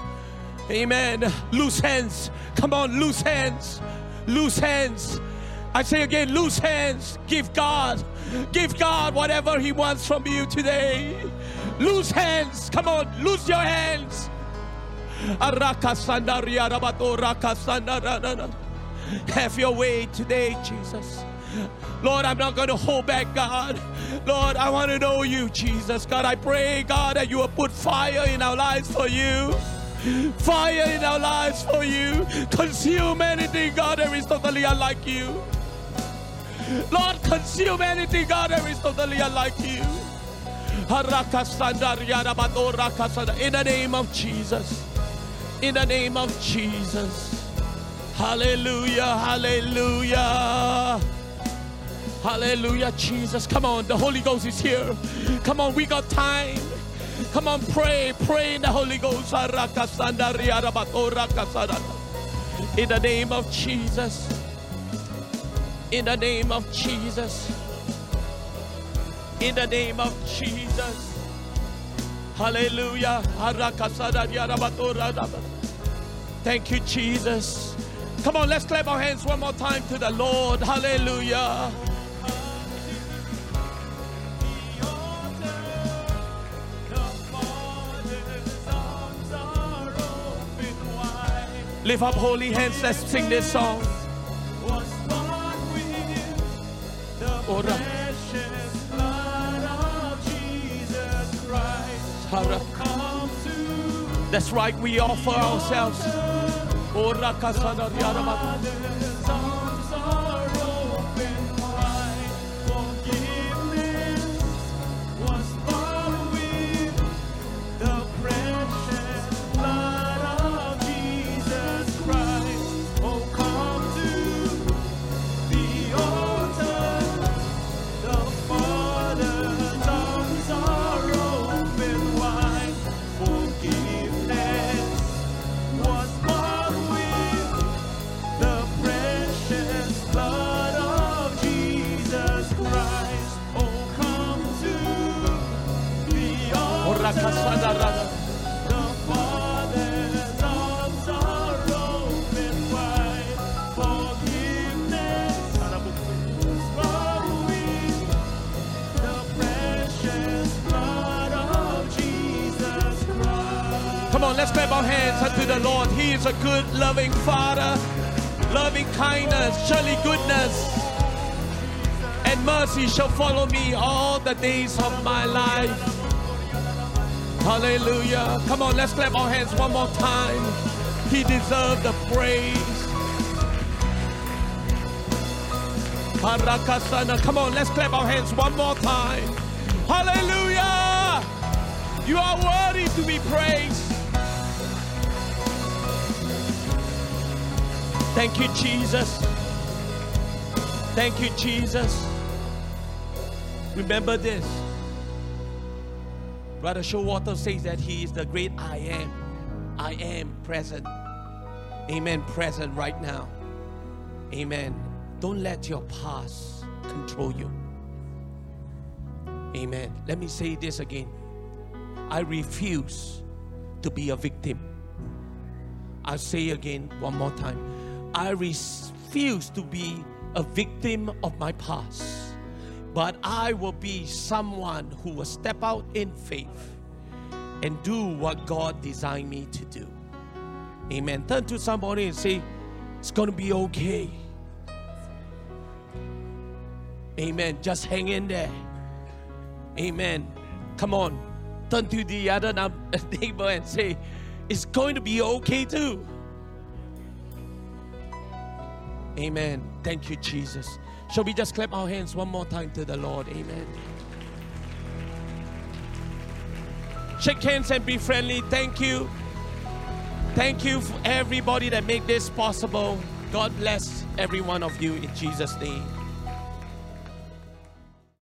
Amen. Loose hands. Come on, loose hands. Loose hands. I say again, loose hands. Give God. Give God whatever He wants from you today. Loose hands. Come on, loose your hands. Have your way today, Jesus. Lord, I'm not going to hold back, God. Lord, I want to know you, Jesus. God, I pray, God, that you will put fire in our lives for you. Fire in our lives for you. Consume anything, God, that is totally unlike you. Lord, consume anything, God, that is totally unlike you. In the name of Jesus. In the name of Jesus. Hallelujah. Hallelujah. Hallelujah, Jesus. Come on, the Holy Ghost is here. Come on, we got time. Come on, pray, pray in the Holy Ghost. In the name of Jesus. In the name of Jesus. In the name of Jesus. Hallelujah. Thank you, Jesus. Come on, let's clap our hands one more time to the Lord. Hallelujah. Lift up holy hands, let's sing this song. That's right, we offer ourselves. Let's clap our hands unto the Lord. He is a good, loving Father, loving kindness, surely goodness and mercy shall follow me all the days of my life. Hallelujah. Come on, let's clap our hands one more time. He deserves the praise. Come on, let's clap our hands one more time. Hallelujah. You are worthy to be praised. Thank you, Jesus. Thank you, Jesus. Remember this. Brother Showalter says that he is the great I am. I am present. Amen. Present right now. Amen. Don't let your past control you. Amen. Let me say this again. I refuse to be a victim. I'll say again one more time. I refuse to be a victim of my past but I will be someone who will step out in faith and do what God designed me to do. Amen. Turn to somebody and say, It's going to be okay. Amen. Just hang in there. Amen. Come on. Turn to the other <laughs> neighbor and say, It's going to be okay too. Amen. Thank you, Jesus. Shall we just clap our hands one more time to the Lord? Amen. Shake hands and be friendly. Thank you. Thank you for everybody that made this possible. God bless every one of you in Jesus' name.